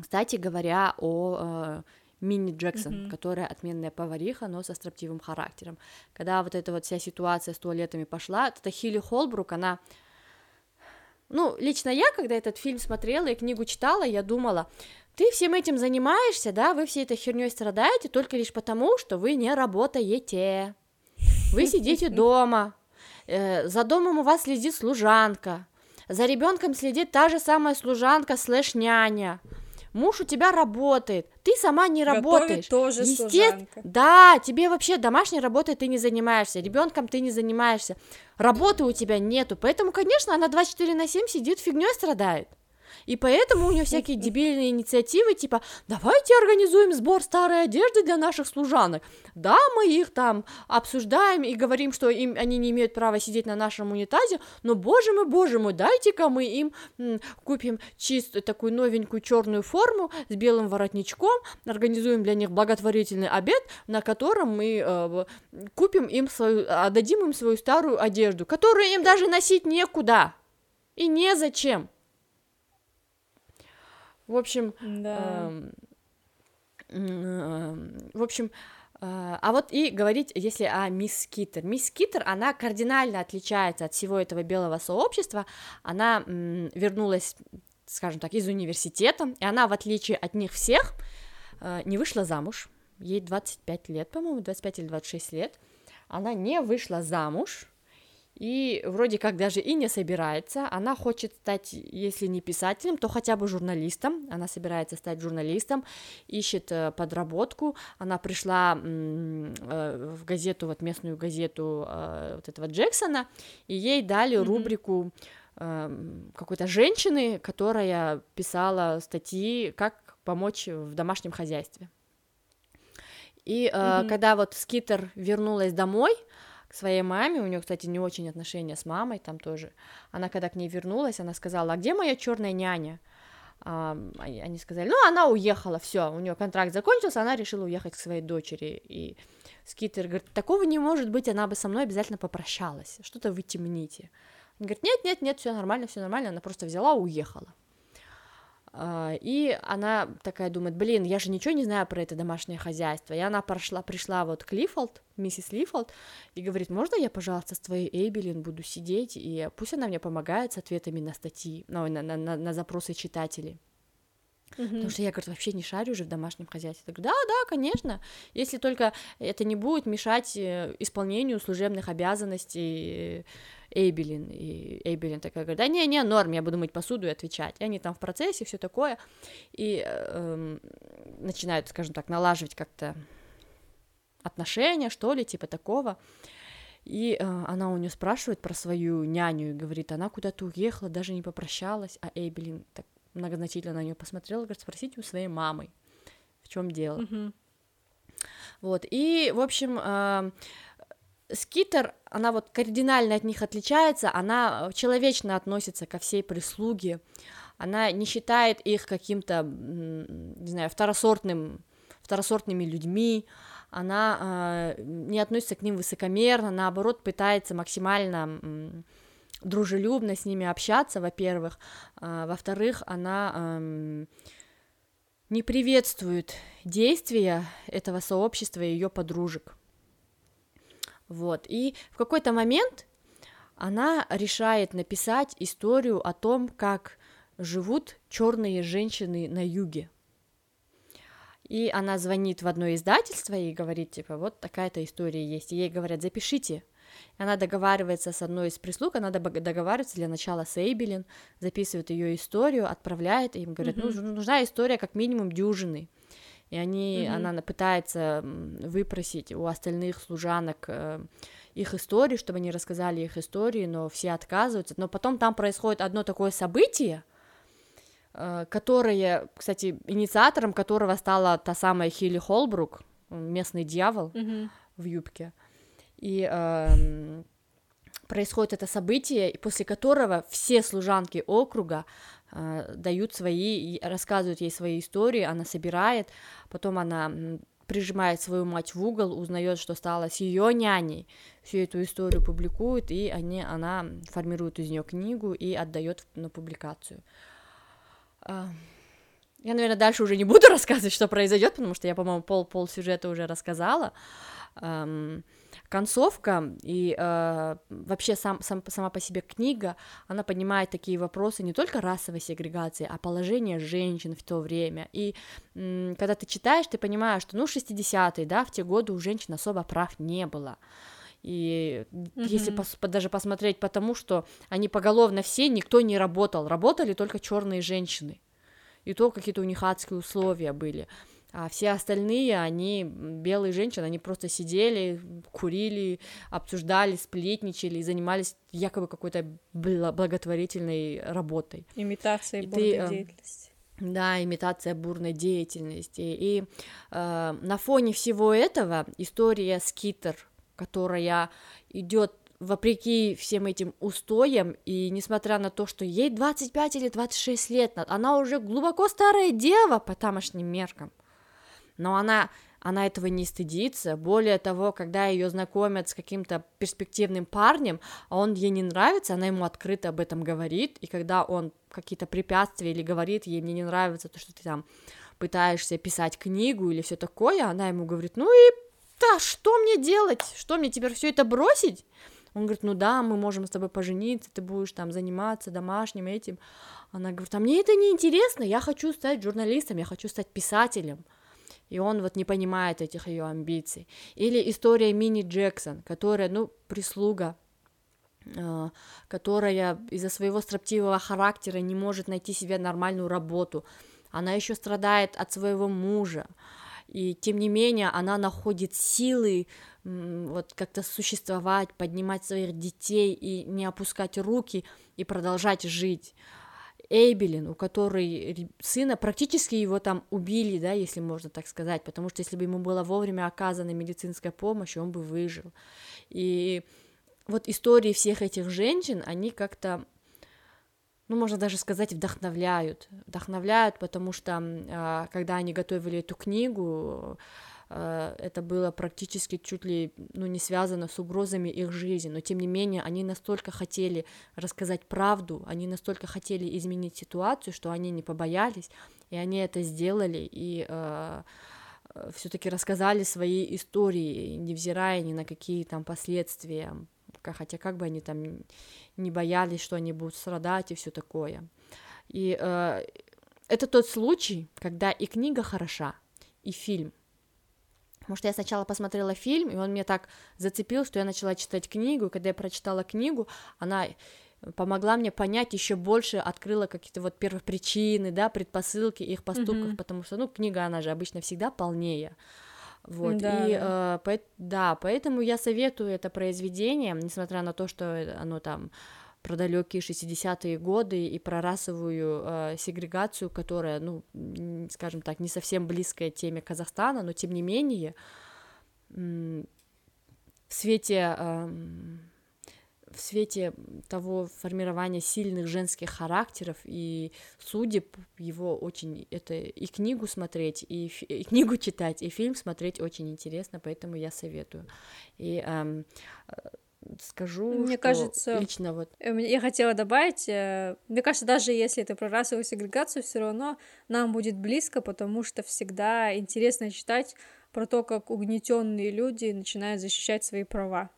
Speaker 2: Кстати говоря о э, Мини Джексон, mm-hmm. которая отменная повариха, но со строптивым характером. Когда вот эта вот вся ситуация с туалетами пошла, это Хилли Холбрук, она... Ну, лично я, когда этот фильм смотрела и книгу читала, я думала, ты всем этим занимаешься, да, вы всей этой херней страдаете только лишь потому, что вы не работаете. Вы сидите <laughs> дома, э, за домом у вас следит служанка, за ребенком следит та же самая служанка слэш няня муж у тебя работает, ты сама не Готовит работаешь.
Speaker 1: тоже Естественно,
Speaker 2: да, тебе вообще домашней работой ты не занимаешься, ребенком ты не занимаешься, работы у тебя нету, поэтому, конечно, она 24 на 7 сидит, фигней страдает. И поэтому у нее всякие дебильные инициативы, типа, давайте организуем сбор старой одежды для наших служанок. Да, мы их там обсуждаем и говорим, что им, они не имеют права сидеть на нашем унитазе, но, боже мой, боже мой, дайте-ка мы им м, купим чистую такую новенькую черную форму с белым воротничком, организуем для них благотворительный обед, на котором мы э, купим им свою, отдадим им свою старую одежду, которую им даже носить некуда и незачем. В общем,
Speaker 1: да.
Speaker 2: э, в общем, э, а вот и говорить, если о мисс Китер. Мисс Китер, она кардинально отличается от всего этого белого сообщества. Она вернулась, скажем так, из университета, и она, в отличие от них всех, э, не вышла замуж. Ей 25 лет, по-моему, 25 или 26 лет. Она не вышла замуж, и вроде как даже и не собирается. Она хочет стать, если не писателем, то хотя бы журналистом. Она собирается стать журналистом, ищет э, подработку. Она пришла э, в газету, вот местную газету э, вот этого Джексона, и ей дали mm-hmm. рубрику какой-то женщины, которая писала статьи, как помочь в домашнем хозяйстве. И mm-hmm. когда вот Скитер вернулась домой, своей маме, у нее, кстати, не очень отношения с мамой там тоже, она когда к ней вернулась, она сказала, а где моя черная няня? А, они сказали, ну, она уехала, все, у нее контракт закончился, она решила уехать к своей дочери, и Скитер говорит, такого не может быть, она бы со мной обязательно попрощалась, что-то вы темните. Он говорит, нет, нет, нет, все нормально, все нормально, она просто взяла, уехала. А, и она такая думает, блин, я же ничего не знаю про это домашнее хозяйство. И она прошла, пришла вот к Лифолд, миссис Лифолд, и говорит, можно я, пожалуйста, с твоей Эйбелин буду сидеть, и пусть она мне помогает с ответами на статьи, ну, на, на, на, на запросы читателей. Mm-hmm. Потому что я, говорит, вообще не шарю уже в домашнем хозяйстве. Говорю, да, да, конечно, если только это не будет мешать э, исполнению служебных обязанностей Эйбелин, и Эйбелин такая говорит, да не, не, норм, я буду мыть посуду и отвечать, и они там в процессе, все такое, и э, начинают, скажем так, налаживать как-то отношения, что ли, типа такого, и э, она у нее спрашивает про свою няню и говорит, она куда-то уехала, даже не попрощалась, а Эйбелин так многозначительно на нее посмотрела, говорит, спросите у своей мамы, в чем дело. Mm-hmm. Вот, и, в общем, э, Скитер, она вот кардинально от них отличается, она человечно относится ко всей прислуге, она не считает их каким-то, не знаю, второсортным, второсортными людьми, она э, не относится к ним высокомерно, наоборот, пытается максимально э, дружелюбно с ними общаться, во-первых, э, во-вторых, она э, не приветствует действия этого сообщества и ее подружек. Вот, и в какой-то момент она решает написать историю о том, как живут черные женщины на юге. И она звонит в одно издательство и говорит, типа, вот такая-то история есть. И ей говорят, запишите. Она договаривается с одной из прислуг, она договаривается для начала с Эйбелин, записывает ее историю, отправляет, и им говорят, mm-hmm. ну, нужна история как минимум дюжины и они, mm-hmm. она пытается выпросить у остальных служанок э, их истории, чтобы они рассказали их истории, но все отказываются, но потом там происходит одно такое событие, э, которое, кстати, инициатором которого стала та самая Хилли Холбрук, местный дьявол mm-hmm. в юбке, и э, происходит это событие, после которого все служанки округа дают свои, рассказывают ей свои истории, она собирает, потом она прижимает свою мать в угол, узнает, что стало с ее няней, всю эту историю публикует, и они, она формирует из нее книгу и отдает на публикацию. А, я, наверное, дальше уже не буду <laughs> рассказывать, что произойдет, потому что я, по-моему, пол, пол сюжета уже рассказала концовка и э, вообще сам, сам, сама по себе книга, она поднимает такие вопросы не только расовой сегрегации, а положение женщин в то время. И э, когда ты читаешь, ты понимаешь, что, ну, 60-е, да, в те годы у женщин особо прав не было. И mm-hmm. если пос, даже посмотреть по тому, что они поголовно все, никто не работал, работали только черные женщины. И то какие-то у них адские условия были а все остальные, они, белые женщины, они просто сидели, курили, обсуждали, сплетничали и занимались якобы какой-то благотворительной работой.
Speaker 1: Имитацией бурной ты, э, деятельности.
Speaker 2: Да, имитация бурной деятельности. И э, на фоне всего этого история Скитер, которая идет вопреки всем этим устоям, и несмотря на то, что ей 25 или 26 лет, она уже глубоко старая дева по тамошним меркам, но она, она этого не стыдится, более того, когда ее знакомят с каким-то перспективным парнем, а он ей не нравится, она ему открыто об этом говорит, и когда он какие-то препятствия или говорит ей, мне не нравится то, что ты там пытаешься писать книгу или все такое, она ему говорит, ну и да, что мне делать, что мне теперь все это бросить? Он говорит, ну да, мы можем с тобой пожениться, ты будешь там заниматься домашним этим. Она говорит, а мне это не интересно, я хочу стать журналистом, я хочу стать писателем и он вот не понимает этих ее амбиций. Или история Мини Джексон, которая, ну, прислуга, э, которая из-за своего строптивого характера не может найти себе нормальную работу. Она еще страдает от своего мужа, и тем не менее она находит силы вот как-то существовать, поднимать своих детей и не опускать руки и продолжать жить. Эйбелин, у которой сына практически его там убили, да, если можно так сказать, потому что если бы ему была вовремя оказана медицинская помощь, он бы выжил. И вот истории всех этих женщин, они как-то, ну, можно даже сказать, вдохновляют. Вдохновляют, потому что, а, когда они готовили эту книгу, это было практически чуть ли ну, не связано с угрозами их жизни, но тем не менее они настолько хотели рассказать правду, они настолько хотели изменить ситуацию, что они не побоялись, и они это сделали, и э, все-таки рассказали свои истории, невзирая ни на какие там последствия, хотя как бы они там не боялись, что они будут страдать и все такое. И э, это тот случай, когда и книга хороша, и фильм. Потому что я сначала посмотрела фильм, и он мне так зацепил, что я начала читать книгу, и когда я прочитала книгу, она помогла мне понять еще больше, открыла какие-то вот первопричины, да, предпосылки их поступков, mm-hmm. потому что, ну, книга, она же обычно всегда полнее. Вот, да, и да. Э, по, да, поэтому я советую это произведение, несмотря на то, что оно там про далекие 60-е годы и про расовую э, сегрегацию, которая, ну, скажем так, не совсем близкая теме Казахстана, но тем не менее в свете э, в свете того формирования сильных женских характеров и судеб его очень это и книгу смотреть и, и книгу читать и фильм смотреть очень интересно поэтому я советую. И эм, скажу,
Speaker 1: мне что кажется,
Speaker 2: лично вот.
Speaker 1: Э, я хотела добавить, э, мне кажется, даже если это про расовую сегрегацию, все равно нам будет близко, потому что всегда интересно читать про то, как угнетенные люди начинают защищать свои права.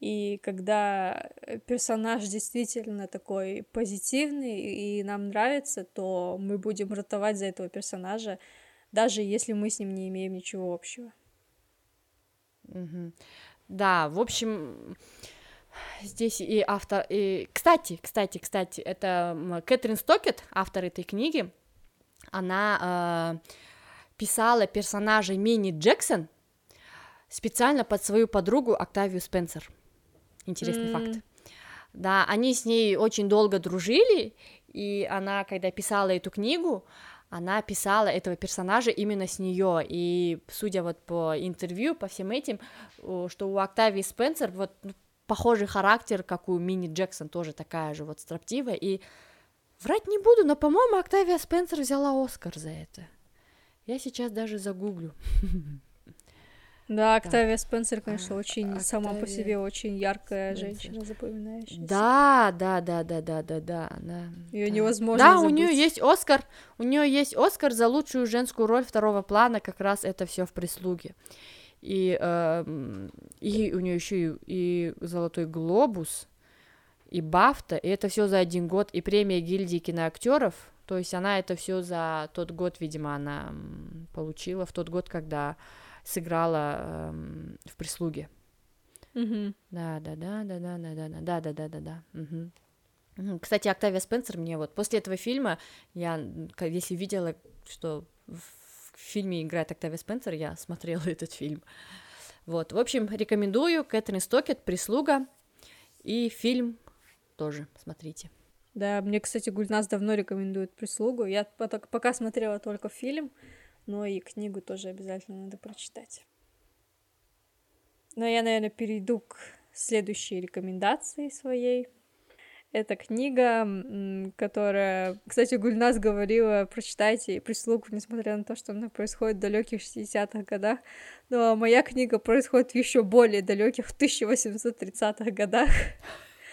Speaker 1: И когда персонаж действительно такой позитивный и нам нравится, то мы будем ратовать за этого персонажа, даже если мы с ним не имеем ничего общего.
Speaker 2: Угу. Да, в общем, здесь и автор... И... Кстати, кстати, кстати, это Кэтрин Стокет, автор этой книги, она э, писала персонажа Мини Джексон специально под свою подругу Октавию Спенсер. Интересный mm. факт. Да, они с ней очень долго дружили, и она, когда писала эту книгу, она писала этого персонажа именно с нее, и судя вот по интервью, по всем этим, что у Октавии Спенсер вот ну, похожий характер, как у Мини Джексон, тоже такая же вот строптивая, и врать не буду, но, по-моему, Октавия Спенсер взяла Оскар за это. Я сейчас даже загуглю. <laughs>
Speaker 1: Да, Октавия Спенсер, конечно, очень Октавия... сама по себе очень яркая Спенсер. женщина, запоминающаяся.
Speaker 2: Да, да, да, да, да, да, да, да.
Speaker 1: Ее да. невозможно.
Speaker 2: Да,
Speaker 1: забыть.
Speaker 2: у нее есть Оскар, у нее есть Оскар за лучшую женскую роль второго плана, как раз это все в прислуге. И, э, и у нее еще и, и золотой глобус, и Бафта, и это все за один год, и премия гильдии киноактеров. То есть она это все за тот год, видимо, она получила в тот год, когда сыграла эм, в прислуге.
Speaker 1: Mm-hmm.
Speaker 2: Да, да, да, да, да, да, да, да, да, да, да, да. Угу. Кстати, Октавия Спенсер мне вот после этого фильма, я, если видела, что в фильме играет Октавия Спенсер, я смотрела <laughs> этот фильм. Вот, в общем, рекомендую Кэтрин Стокет, «Прислуга», и фильм тоже смотрите.
Speaker 1: Да, мне, кстати, Гульнас давно рекомендует «Прислугу». Я пока смотрела только фильм, но и книгу тоже обязательно надо прочитать. Но я, наверное, перейду к следующей рекомендации своей. Это книга, которая, кстати, Гульнас говорила, прочитайте прислугу, несмотря на то, что она происходит в далеких 60-х годах. Но моя книга происходит в еще более далеких 1830-х годах <laughs>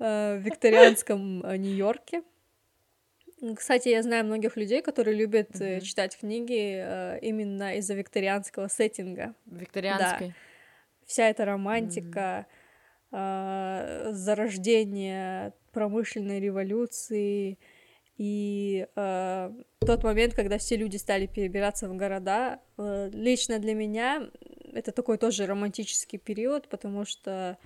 Speaker 1: э, в викторианском э, Нью-Йорке. Кстати, я знаю многих людей, которые любят mm-hmm. читать книги э, именно из-за викторианского сеттинга.
Speaker 2: Викторианской.
Speaker 1: Да. Вся эта романтика, mm-hmm. э, зарождение промышленной революции и э, тот момент, когда все люди стали перебираться в города. Э, лично для меня это такой тоже романтический период, потому что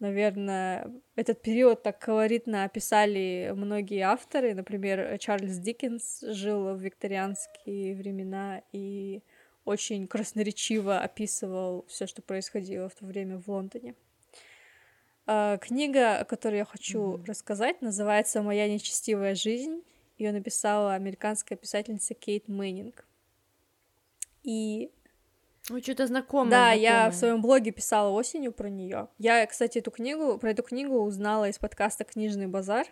Speaker 1: наверное, этот период так колоритно описали многие авторы. Например, Чарльз Диккенс жил в викторианские времена и очень красноречиво описывал все, что происходило в то время в Лондоне. А, книга, о которой я хочу mm-hmm. рассказать, называется «Моя нечестивая жизнь». Ее написала американская писательница Кейт Мэннинг. И
Speaker 2: ну, что-то знакомое.
Speaker 1: Да,
Speaker 2: знакомое.
Speaker 1: я в своем блоге писала осенью про нее. Я, кстати, эту книгу, про эту книгу узнала из подкаста Книжный базар.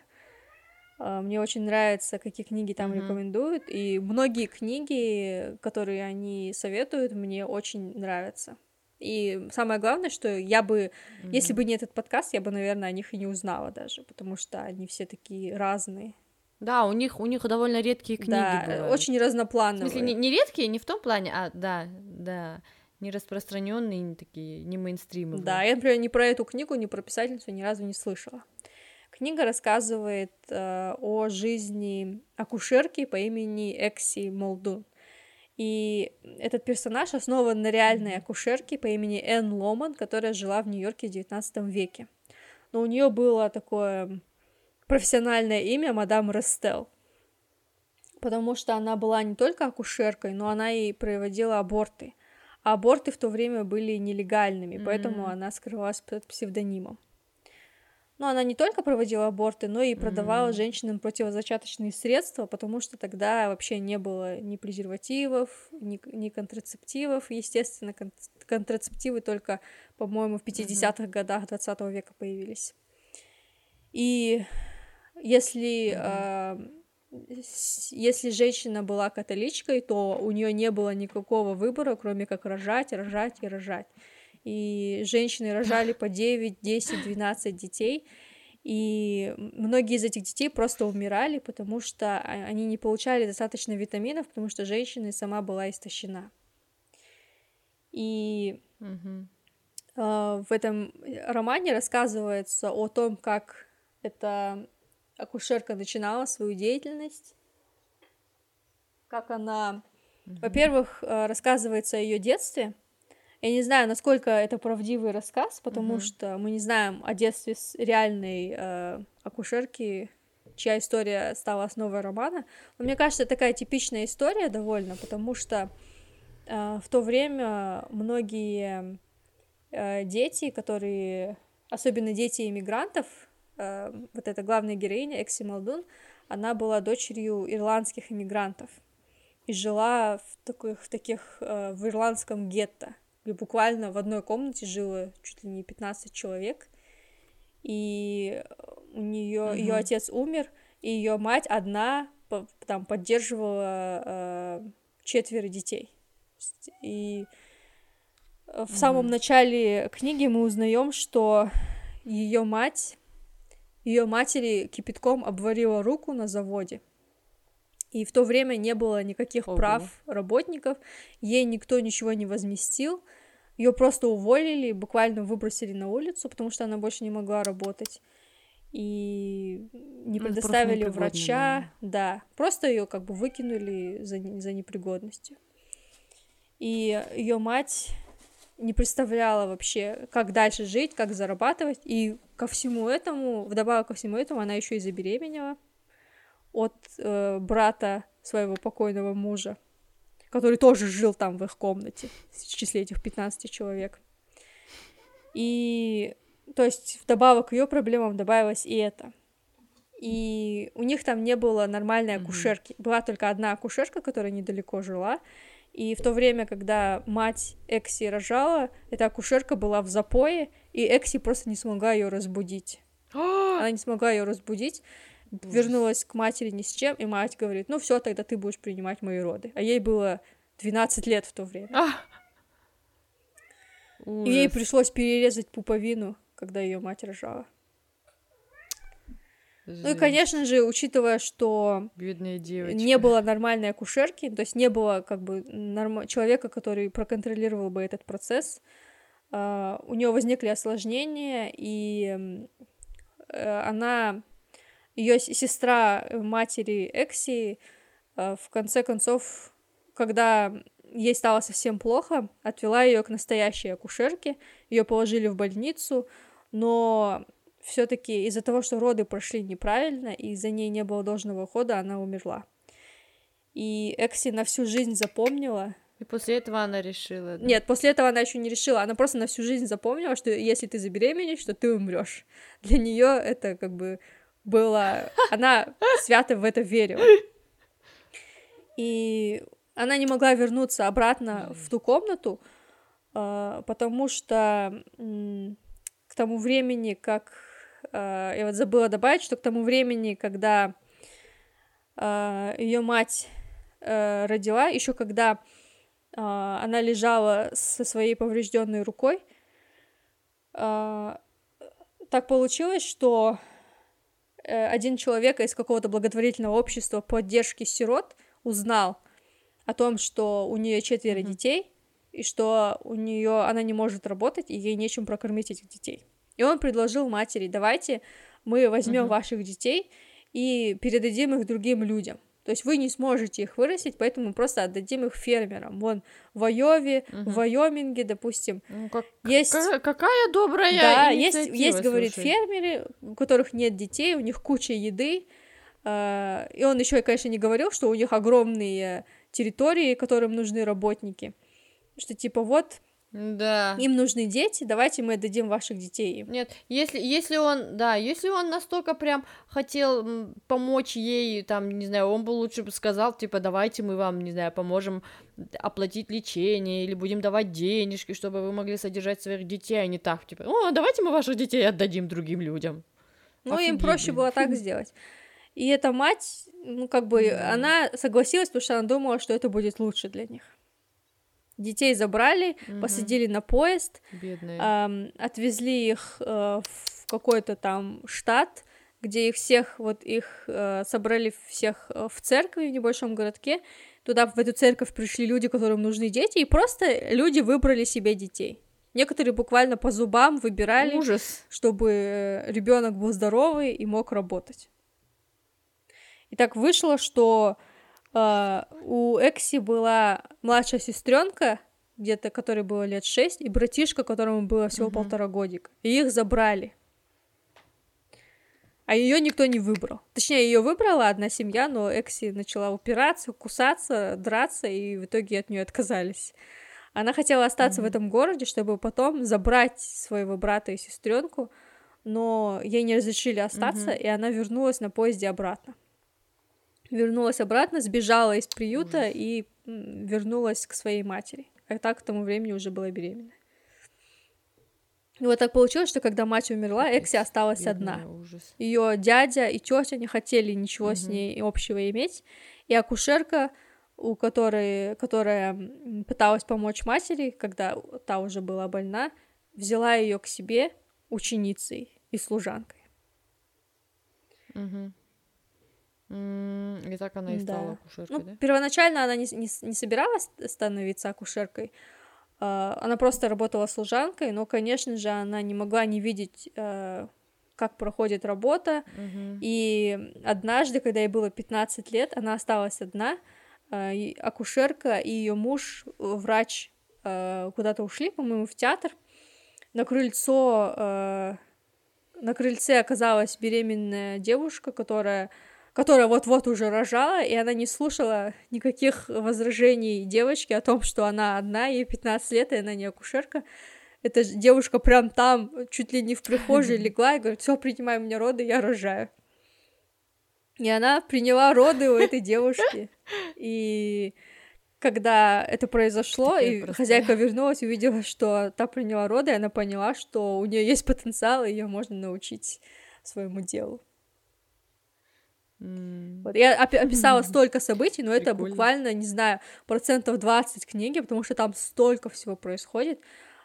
Speaker 1: А, мне очень нравится, какие книги там
Speaker 2: Мгм.
Speaker 1: рекомендуют, и многие книги, которые они советуют, мне очень нравятся. И самое главное, что я бы, если бы не этот подкаст, я бы, наверное, о них и не узнала даже, потому что они все такие разные.
Speaker 2: Да, у них, у них довольно редкие книги
Speaker 1: да,
Speaker 2: бывают.
Speaker 1: очень
Speaker 2: В
Speaker 1: разноплановые.
Speaker 2: смысле, не, не редкие, не в том плане, а да, да, не распространенные, не такие, не мейнстримовые.
Speaker 1: Да, я, например, ни про эту книгу, ни про писательницу ни разу не слышала. Книга рассказывает э, о жизни акушерки по имени Экси Молдун. И этот персонаж основан на реальной акушерке по имени Энн Ломан, которая жила в Нью-Йорке в XIX веке. Но у нее было такое профессиональное имя мадам Рестел, потому что она была не только акушеркой, но она и проводила аборты. А аборты в то время были нелегальными, поэтому
Speaker 2: Мгм.
Speaker 1: она скрывалась под псевдонимом. Но она не только проводила аборты, но и продавала
Speaker 2: Мгм.
Speaker 1: женщинам противозачаточные средства, потому что тогда вообще не было ни презервативов, ни, ни контрацептивов. Естественно, кон- контрацептивы только, по-моему, в 50-х годах 20 века появились. И если, а, с- если женщина была католичкой, то у нее не было никакого выбора, кроме как рожать, рожать и рожать. И женщины рожали по 9, 10, 12 детей. И многие из этих детей просто умирали, потому что а- они не получали достаточно витаминов, потому что женщина сама была истощена. И а, в этом романе рассказывается о том, как эта акушерка начинала свою деятельность, как она, во-первых, э, рассказывается о ее детстве. Я не знаю, насколько это правдивый рассказ, потому
Speaker 2: Мгм.
Speaker 1: что мы не знаем о детстве с реальной э, акушерки, чья история стала основой романа. Но мне кажется, это такая типичная история довольно, потому что э, в то время многие э, дети, которые, особенно дети иммигрантов, э, вот эта главная героиня Экси Малдун, она была дочерью ирландских иммигрантов и жила в таких, в таких э, в ирландском гетто, где буквально в одной комнате жило чуть ли не 15 человек, и у нее ее
Speaker 2: Мгм.
Speaker 1: отец умер, и ее мать одна по- там поддерживала э, четверо детей. И в самом начале книги мы узнаем, что ее мать, ее матери кипятком обварила руку на заводе. И в то время не было никаких
Speaker 2: Ого.
Speaker 1: прав работников, ей никто ничего не возместил, ее просто уволили, буквально выбросили на улицу, потому что она больше не могла работать. И не
Speaker 2: Ну,
Speaker 1: предоставили врача, да, просто ее как бы выкинули за, за непригодностью. И ее мать не представляла вообще, как дальше жить, как зарабатывать. И ко всему этому, вдобавок ко всему этому, она еще и забеременела от э, брата своего покойного мужа, который тоже жил там в их комнате, в числе этих 15 человек. И, то есть, вдобавок к ее проблемам добавилось и это. И у них там не было нормальной акушерки. Была только одна акушерка, которая недалеко жила. И в то время, когда мать Экси рожала, эта акушерка была в запое, и Экси просто не смогла ее разбудить. <gasps> Она не смогла ее разбудить, вернулась к матери ни с чем, и мать говорит, ну все, тогда ты будешь принимать мои роды. А ей было 12 лет в то время.
Speaker 2: А!
Speaker 1: И ей пришлось перерезать пуповину, когда ее мать рожала. Ну и,
Speaker 2: Жесть.
Speaker 1: конечно же, учитывая, что
Speaker 2: Бедная девочка.
Speaker 1: не было нормальной акушерки, то есть не было как бы норм- человека, который проконтролировал бы этот процесс, а, у нее возникли осложнения, и э, она, ее сестра э, матери Экси, э, в конце концов, когда ей стало совсем плохо, отвела ее к настоящей акушерке, ее положили в больницу, но все-таки из-за того, что роды прошли неправильно, и из-за ней не было должного ухода, она умерла. И Экси на всю жизнь запомнила.
Speaker 2: И после этого она решила. да?
Speaker 1: Нет, после этого она еще не решила. Она просто на всю жизнь запомнила, что если ты забеременеешь, что ты умрешь. Для нее это как бы было. Она свято в это верила. И она не могла вернуться обратно в ту комнату, а, потому что к тому времени, как а, я вот забыла добавить, что к тому времени, когда э, ее мать э, родила, еще когда э, она лежала со своей поврежденной рукой, э, так получилось, что э, один человек из какого-то благотворительного общества поддержки сирот узнал о том, что у нее четверо mm-hmm. детей, и что у нее она не может работать, и ей нечем прокормить этих детей. И он предложил матери, давайте мы возьмем uh-huh. ваших детей и передадим их другим людям. То есть вы не сможете их вырастить, поэтому мы просто отдадим их фермерам. Вон в Айове, угу. в Вайоминге, допустим,
Speaker 2: ну, как, есть... Какая, какая добрая
Speaker 1: Да, есть, есть, говорит, фермеры, у которых нет детей, у них куча еды, э, и он еще, конечно, не говорил, что у них огромные территории, которым нужны работники, что типа вот
Speaker 2: да.
Speaker 1: Им нужны дети, давайте мы отдадим ваших детей им.
Speaker 2: Нет, если, если он, да, если он настолько прям хотел помочь ей, там, не знаю, он бы лучше бы сказал, типа, давайте мы вам, не знаю, поможем оплатить лечение или будем давать денежки, чтобы вы могли содержать своих детей, а не так, типа, о, давайте мы ваших детей отдадим другим людям.
Speaker 1: Ну, Офигеть, им проще было так <laughs> сделать. И эта мать, ну, как бы, она согласилась, потому что она думала, что это будет лучше для них. Детей забрали, угу. посадили на поезд,
Speaker 2: э,
Speaker 1: отвезли их э, в какой-то там штат, где их всех, вот их э, собрали всех э, в церкви в небольшом городке. Туда, в эту церковь пришли люди, которым нужны дети, и просто люди выбрали себе детей. Некоторые буквально по зубам выбирали,
Speaker 2: Ужас.
Speaker 1: чтобы э, ребенок был здоровый и мог работать. И так вышло, что у Экси была младшая сестренка, где-то которой было лет шесть, и братишка, которому было всего uh-huh. полтора годика. И их забрали. А ее никто не выбрал. Точнее, ее выбрала одна семья, но Экси начала упираться, кусаться, драться, и в итоге от нее отказались. Она хотела остаться mm-hmm. в этом городе, чтобы потом забрать своего брата и сестренку, но ей не разрешили остаться, mm-hmm. и она вернулась на поезде обратно вернулась обратно, сбежала из приюта Ужас. и вернулась к своей матери. А так к тому времени уже была беременна. И вот так получилось, что когда мать умерла, Экси осталась Бедная, одна. Ее дядя и тетя не хотели ничего угу. с ней общего иметь. И акушерка, у которой, которая пыталась помочь матери, когда та уже была больна, взяла ее к себе ученицей и служанкой.
Speaker 2: Угу. И так она и стала да. акушеркой,
Speaker 1: ну,
Speaker 2: да?
Speaker 1: Первоначально она не, не, не собиралась становиться акушеркой, а, она просто работала служанкой, но, конечно же, она не могла не видеть, а, как проходит работа.
Speaker 2: Угу.
Speaker 1: И однажды, когда ей было 15 лет, она осталась одна, и акушерка и ее муж, врач, куда-то ушли, по-моему, в театр. На крыльцо, на крыльце оказалась беременная девушка, которая которая вот-вот уже рожала, и она не слушала никаких возражений девочки о том, что она одна, ей 15 лет, и она не акушерка. Эта девушка прям там, чуть ли не в прихожей <laughs> легла и говорит, все, принимай у меня роды, я рожаю. И она приняла роды у этой девушки. И когда это произошло, Такая и простая. хозяйка вернулась, увидела, что та приняла роды, и она поняла, что у нее есть потенциал, и ее можно научить своему делу.
Speaker 2: Mm.
Speaker 1: Вот. Я оп- описала mm. столько событий, но Прикольно. это буквально, не знаю, процентов 20 книги, потому что там столько всего происходит.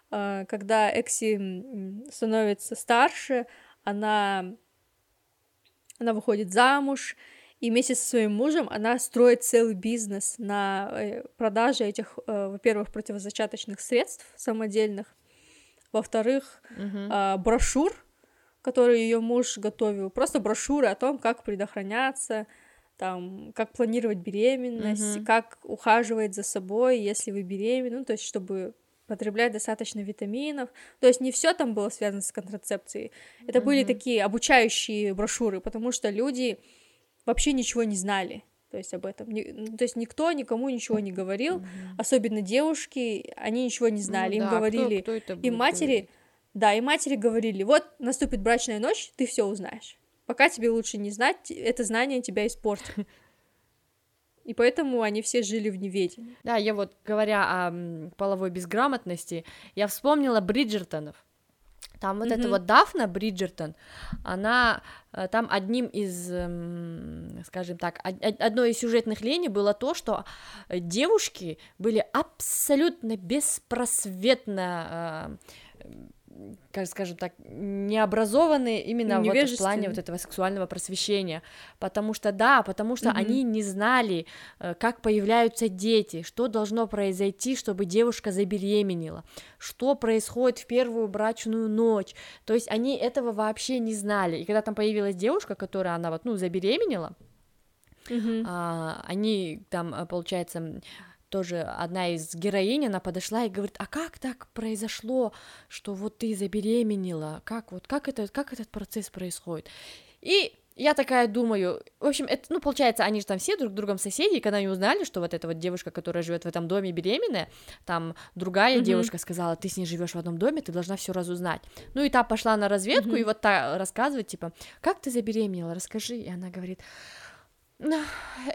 Speaker 1: А, когда Экси становится старше, она, она выходит замуж, и вместе со своим мужем она строит целый бизнес на э, продаже этих, э, во-первых, противозачаточных средств самодельных, во-вторых,
Speaker 2: mm-hmm.
Speaker 1: брошюр, которую ее муж готовил, просто брошюры о том, как предохраняться, там, как планировать беременность,
Speaker 2: mm-hmm.
Speaker 1: как ухаживать за собой, если вы беременны, ну, то есть, чтобы потреблять достаточно витаминов. То есть не все там было связано с контрацепцией. Это mm-hmm. были такие обучающие брошюры, потому что люди вообще ничего не знали. То есть об этом. Ну, то есть никто никому ничего не говорил,
Speaker 2: mm-hmm.
Speaker 1: особенно девушки, они ничего не знали. Ну, Им
Speaker 2: да,
Speaker 1: говорили,
Speaker 2: кто, кто
Speaker 1: им матери? Да, и матери говорили, вот наступит брачная ночь, ты все узнаешь. Пока тебе лучше не знать, это знание тебя испортит. <laughs> И поэтому они все жили в неведении.
Speaker 2: Да, я вот, говоря о половой безграмотности, я вспомнила Бриджертонов. Там вот mm-hmm. эта вот Дафна Бриджертон, она э, там одним из, эм, скажем так, одной из сюжетных линий было то, что девушки были абсолютно беспросветно э, как скажем так, необразованные именно вот в плане вот этого сексуального просвещения, потому что да, потому что mm-hmm. они не знали, э, как появляются дети, что должно произойти, чтобы девушка забеременела, что происходит в первую брачную ночь, то есть они этого вообще не знали, и когда там появилась девушка, которая она вот ну забеременела, mm-hmm. а, они там э, получается тоже одна из героинь, она подошла и говорит, а как так произошло, что вот ты забеременела, как вот, как это, как этот процесс происходит? И я такая думаю, в общем, это, ну, получается, они же там все друг другом соседи, и когда они узнали, что вот эта вот девушка, которая живет в этом доме беременная, там другая mm-hmm. девушка сказала, ты с ней живешь в одном доме, ты должна все разузнать. Ну и та пошла на разведку, mm-hmm. и вот та рассказывает, типа, как ты забеременела, расскажи, и она говорит,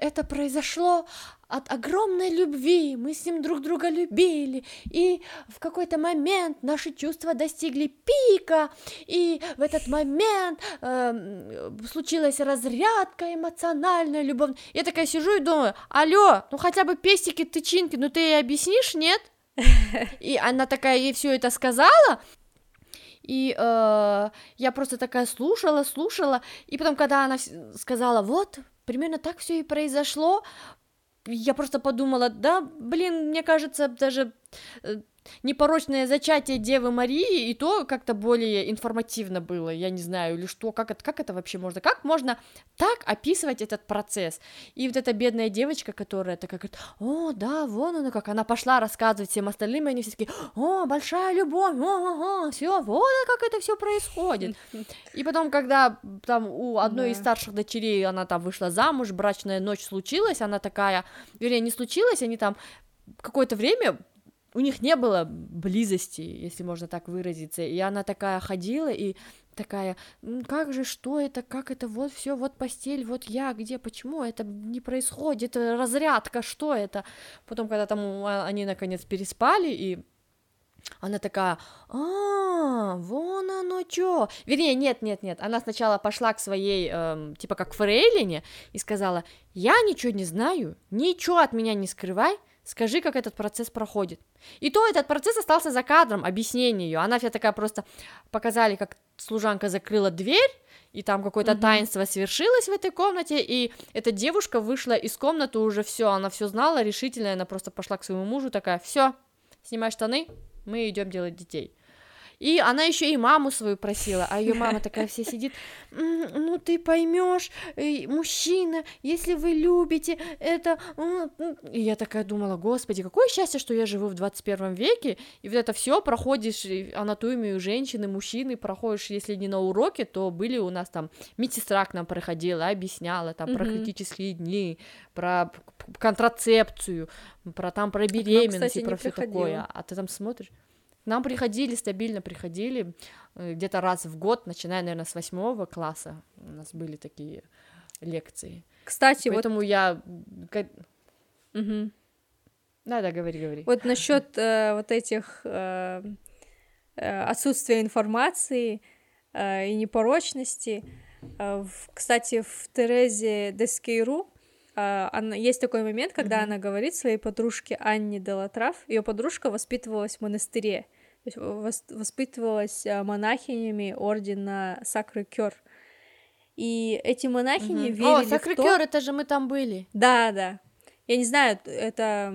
Speaker 2: это произошло от огромной любви, мы с ним друг друга любили, и в какой-то момент наши чувства достигли пика, и в этот момент э, случилась разрядка эмоциональная, любовь. Я такая сижу и думаю, алло, ну хотя бы пестики, тычинки, ну ты ей объяснишь, нет? <laughs> И она такая ей все это сказала, и э, я просто такая слушала, слушала, и потом, когда она сказала, вот, примерно так все и произошло. Я просто подумала, да, блин, мне кажется, даже непорочное зачатие Девы Марии, и то как-то более информативно было, я не знаю, или что, как это, как это вообще можно, как можно так описывать этот процесс, и вот эта бедная девочка, которая такая говорит, о, да, вон она как, она пошла рассказывать всем остальным, и они все такие, о, большая любовь, о, о, все, вот как это все происходит, и потом, когда там у одной из старших дочерей, она там вышла замуж, брачная ночь случилась, она такая, вернее, не случилась, они там какое-то время у них не было близости, если можно так выразиться, и она такая ходила и такая, как же, что это, как это, вот все, вот постель, вот я, где, почему это не происходит, разрядка, что это? Потом, когда там а, они наконец переспали, и она такая, а, вон оно чё. Вернее, нет, нет, нет. Она сначала пошла к своей, эм, типа как фрейлине, и сказала, я ничего не знаю, ничего от меня не скрывай, Скажи, как этот процесс проходит. И то этот процесс остался за кадром, объяснение ее. Она вся такая просто показали, как служанка закрыла дверь, и там какое-то mm-hmm. таинство свершилось в этой комнате, и эта девушка вышла из комнаты уже все, она все знала, решительно, она просто пошла к своему мужу, такая, все, снимай штаны, мы идем делать детей. И она еще и маму свою просила, а ее мама такая вся сидит, ну ты поймешь, э, мужчина, если вы любите это... И я такая думала, господи, какое счастье, что я живу в 21 веке, и вот это все проходишь, анатомию женщины, мужчины проходишь, если не на уроке, то были у нас там, медсестра к нам проходила, объясняла там mm-hmm. про критические дни, про контрацепцию, про там про беременность кстати, и про все такое, а ты там смотришь нам приходили, стабильно приходили, э, где-то раз в год, начиная, наверное, с восьмого класса у нас были такие лекции.
Speaker 1: Кстати,
Speaker 2: Поэтому вот... я... Угу. Да, да, говори, говори.
Speaker 1: Вот насчет э, вот этих э, э, отсутствия информации э, и непорочности. Э, в, кстати, в Терезе Дескейру э, она, есть такой момент, когда mm-hmm. она говорит своей подружке Анне Делатрав, ее подружка воспитывалась в монастыре, воспитывалась э, монахинями ордена Сакры Кёр. И эти монахини угу. верили
Speaker 2: О, Сакры в то... Кёр, это же мы там были.
Speaker 1: Да, да. Я не знаю, это,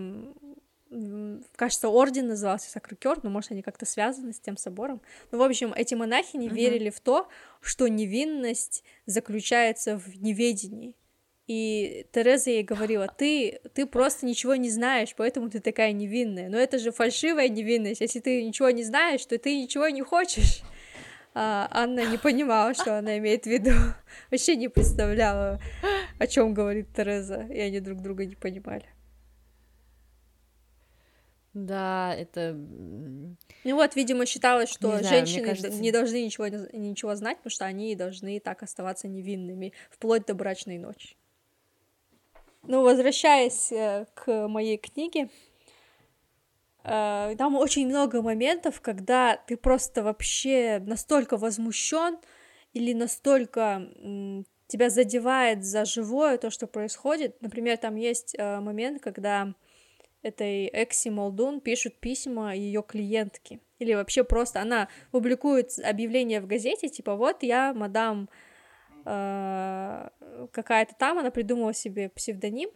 Speaker 1: кажется, орден назывался Сакрыкер, но, может, они как-то связаны с тем собором. Ну, в общем, эти монахини верили в то, что невинность заключается в неведении. И Тереза ей говорила, ты, ты просто ничего не знаешь, поэтому ты такая невинная. Но это же фальшивая невинность. Если ты ничего не знаешь, то ты ничего не хочешь. А Анна не понимала, что она имеет в виду. <laughs> Вообще не представляла, о чем говорит Тереза. И они друг друга не понимали.
Speaker 2: Да, это...
Speaker 1: Ну вот, видимо, считалось, что не знаю, женщины кажется... не должны ничего, ничего знать, потому что они должны так оставаться невинными вплоть до брачной ночи. Ну, возвращаясь э, к моей книге, э, там очень много моментов, когда ты просто вообще настолько возмущен или настолько тебя задевает за живое то, что происходит. Например, там есть э, момент, когда этой Экси Молдун пишут письма ее клиентке. Или вообще просто она публикует объявление в газете, типа вот я мадам какая-то там, она придумала себе псевдоним,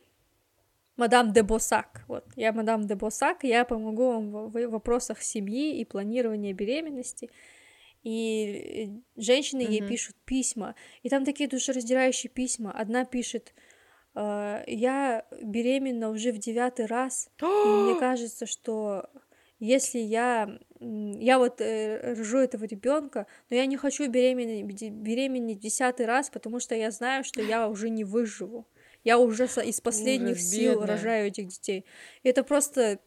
Speaker 1: мадам де Босак, вот, я мадам де Босак, я помогу вам в вопросах семьи и планирования беременности, и женщины mm-hmm. ей пишут письма, и там такие душераздирающие письма. Одна пишет, э, я беременна уже в девятый раз, и мне <gasps> кажется, что если я я вот э, рожу этого ребенка, но я не хочу беременеть, беременеть десятый раз, потому что я знаю, что я уже не выживу. Я уже из последних Ужас, сил бедная. рожаю этих детей. И это просто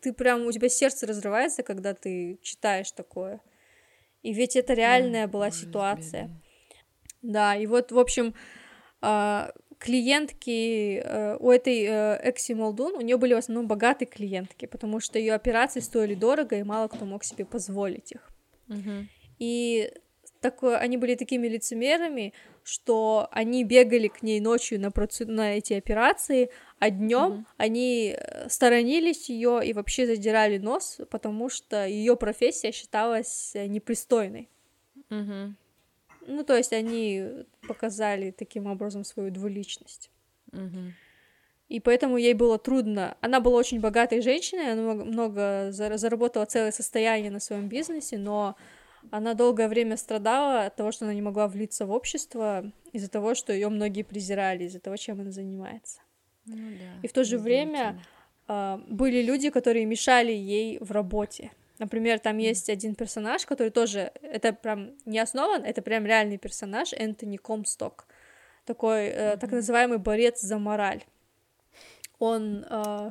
Speaker 1: ты прям у тебя сердце разрывается, когда ты читаешь такое. И ведь это реальная была ситуация. Да, и вот, в общем, а, клиентки э, у этой э, Экси Молдун, у нее были в основном богатые клиентки, потому что ее операции стоили дорого, и мало кто мог себе позволить их.
Speaker 2: Uh-huh.
Speaker 1: И такое, они были такими лицемерами, что они бегали к ней ночью на, процед... на эти операции, а днем mm-hmm. они э, сторонились ее и вообще задирали нос, потому что ее профессия считалась непристойной.
Speaker 2: Mm-hmm.
Speaker 1: Ну, то есть они показали таким образом свою двуличность.
Speaker 2: Mm-hmm.
Speaker 1: И поэтому ей было трудно. Она была очень богатой женщиной, она много, много заработала целое состояние на своем бизнесе, но она долгое время страдала от того, что она не могла влиться в общество, из-за того, что ее многие презирали, из-за того, чем она занимается.
Speaker 2: Ну, да,
Speaker 1: и в то же время э, были люди, которые мешали ей в работе. Например, там есть один персонаж, который тоже, это прям не основан, это прям реальный персонаж, Энтони Комсток, такой э, так называемый борец за мораль. Он э,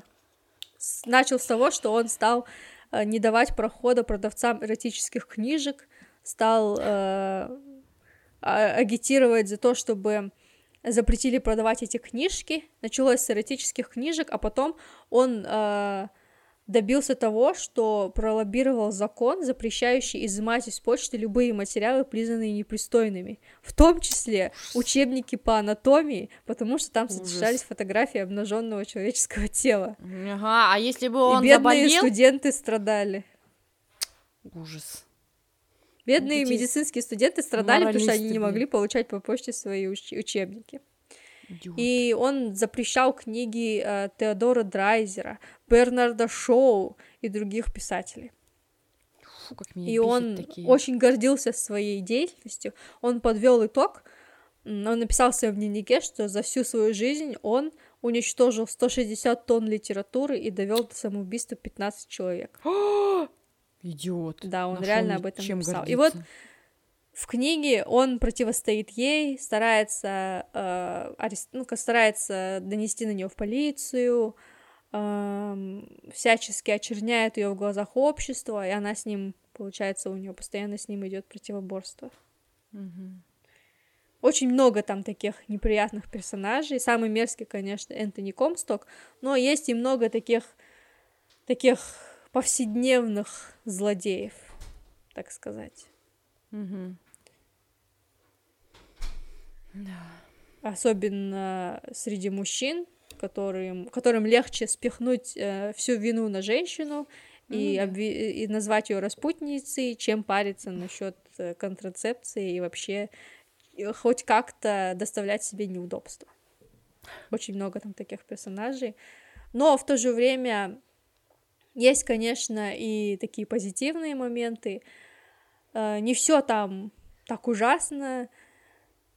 Speaker 1: с, начал с того, что он стал э, не давать прохода продавцам эротических книжек, стал э, а, агитировать за то, чтобы запретили продавать эти книжки. Началось с эротических книжек, а потом он э, добился того, что пролоббировал закон, запрещающий изымать из почты любые материалы, признанные непристойными, в том числе учебники по анатомии, потому что там Ужас. содержались фотографии обнаженного человеческого тела.
Speaker 2: Ага, а если бы он
Speaker 1: И бедные
Speaker 2: заболел?
Speaker 1: студенты страдали.
Speaker 2: Ужас.
Speaker 1: Бедные Эти медицинские студенты страдали, потому что они не могли получать по почте свои уч- учебники. Идиот. И он запрещал книги э, Теодора Драйзера, Бернарда Шоу и других писателей.
Speaker 2: Фу, как меня
Speaker 1: и он
Speaker 2: такие.
Speaker 1: очень гордился своей деятельностью. Он подвел итог. Он написал в своем дневнике, что за всю свою жизнь он уничтожил 160 тонн литературы и довел до самоубийства 15 человек. <gasps>
Speaker 2: Идиот.
Speaker 1: Да, он Нашел реально об этом чем написал. Гордиться. И вот в книге он противостоит ей, старается, э, арест... ну, старается донести на нее в полицию, всячески очерняет ее в глазах общества, и она с ним, получается, у нее постоянно с ним идет противоборство.
Speaker 2: Угу.
Speaker 1: Очень много там таких неприятных персонажей. Самый мерзкий, конечно, Энтони Комсток, но есть и много таких, таких повседневных злодеев, так сказать.
Speaker 2: Угу.
Speaker 1: Да. Особенно среди мужчин, которым, которым легче спихнуть э, всю вину на женщину и, обви- и назвать ее распутницей, чем париться насчет э, контрацепции и вообще э, хоть как-то доставлять себе неудобства. Очень много там таких персонажей. Но в то же время есть, конечно, и такие позитивные моменты. Э, не все там так ужасно.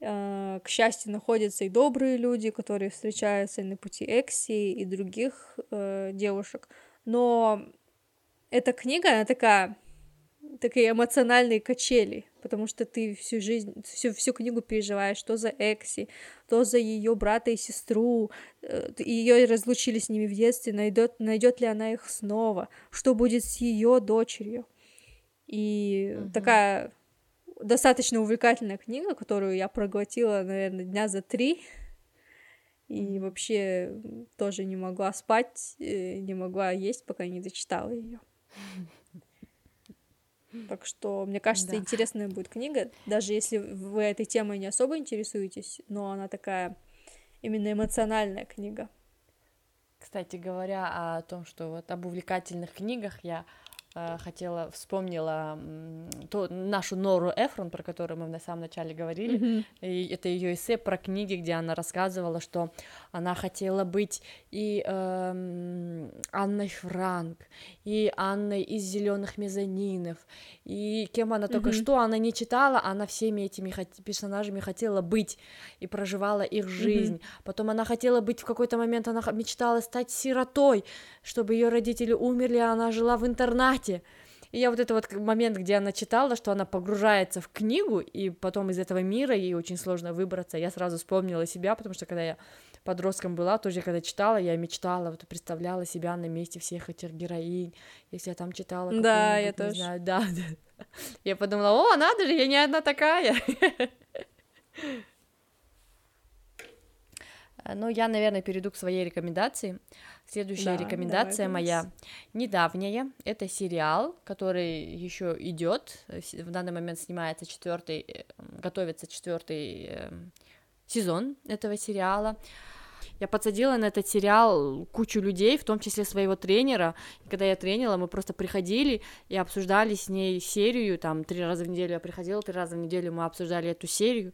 Speaker 1: Э, к счастью, находятся и добрые люди, которые встречаются и на пути Экси, и других э, девушек. Но эта книга, она такая, такие эмоциональные качели, потому что ты всю жизнь, всю, всю книгу переживаешь, что за Экси, то за ее брата и сестру, э, ее разлучили с ними в детстве, найдет, найдет ли она их снова, что будет с ее дочерью. И угу. такая достаточно увлекательная книга, которую я проглотила, наверное, дня за три. И вообще тоже не могла спать, э, не могла есть, пока не дочитала ее. Так что, мне кажется, да. интересная будет книга, даже если вы этой темой не особо интересуетесь, но она такая именно эмоциональная книга.
Speaker 2: Кстати говоря о том, что вот об увлекательных книгах я хотела, вспомнила ту, нашу Нору Эфрон, про которую мы в самом начале говорили, mm-hmm. и это ее эссе про книги, где она рассказывала, что она хотела быть и э, Анной Франк, и Анной из Зеленых мезонинов, и кем она mm-hmm. только что она не читала, она всеми этими персонажами хотела быть и проживала их жизнь. Mm-hmm. Потом она хотела быть в какой-то момент, она мечтала стать сиротой, чтобы ее родители умерли, а она жила в интернате формате. И я вот это вот момент, где она читала, что она погружается в книгу, и потом из этого мира ей очень сложно выбраться, я сразу вспомнила себя, потому что когда я подростком была, тоже когда читала, я мечтала, вот представляла себя на месте всех этих героинь, если я там читала.
Speaker 1: Да, я тоже. Знаю,
Speaker 2: да, да. <laughs> Я подумала, о, надо же, я не одна такая. <laughs> Ну, я, наверное, перейду к своей рекомендации. Следующая да, рекомендация моя недавняя. Это сериал, который еще идет. В данный момент снимается четвертый, э, готовится четвертый эм, сезон этого сериала. Я подсадила на этот сериал кучу людей, в том числе своего тренера. И когда я тренила, мы просто приходили и обсуждали с ней серию, там, три раза в неделю я приходила, три раза в неделю мы обсуждали эту серию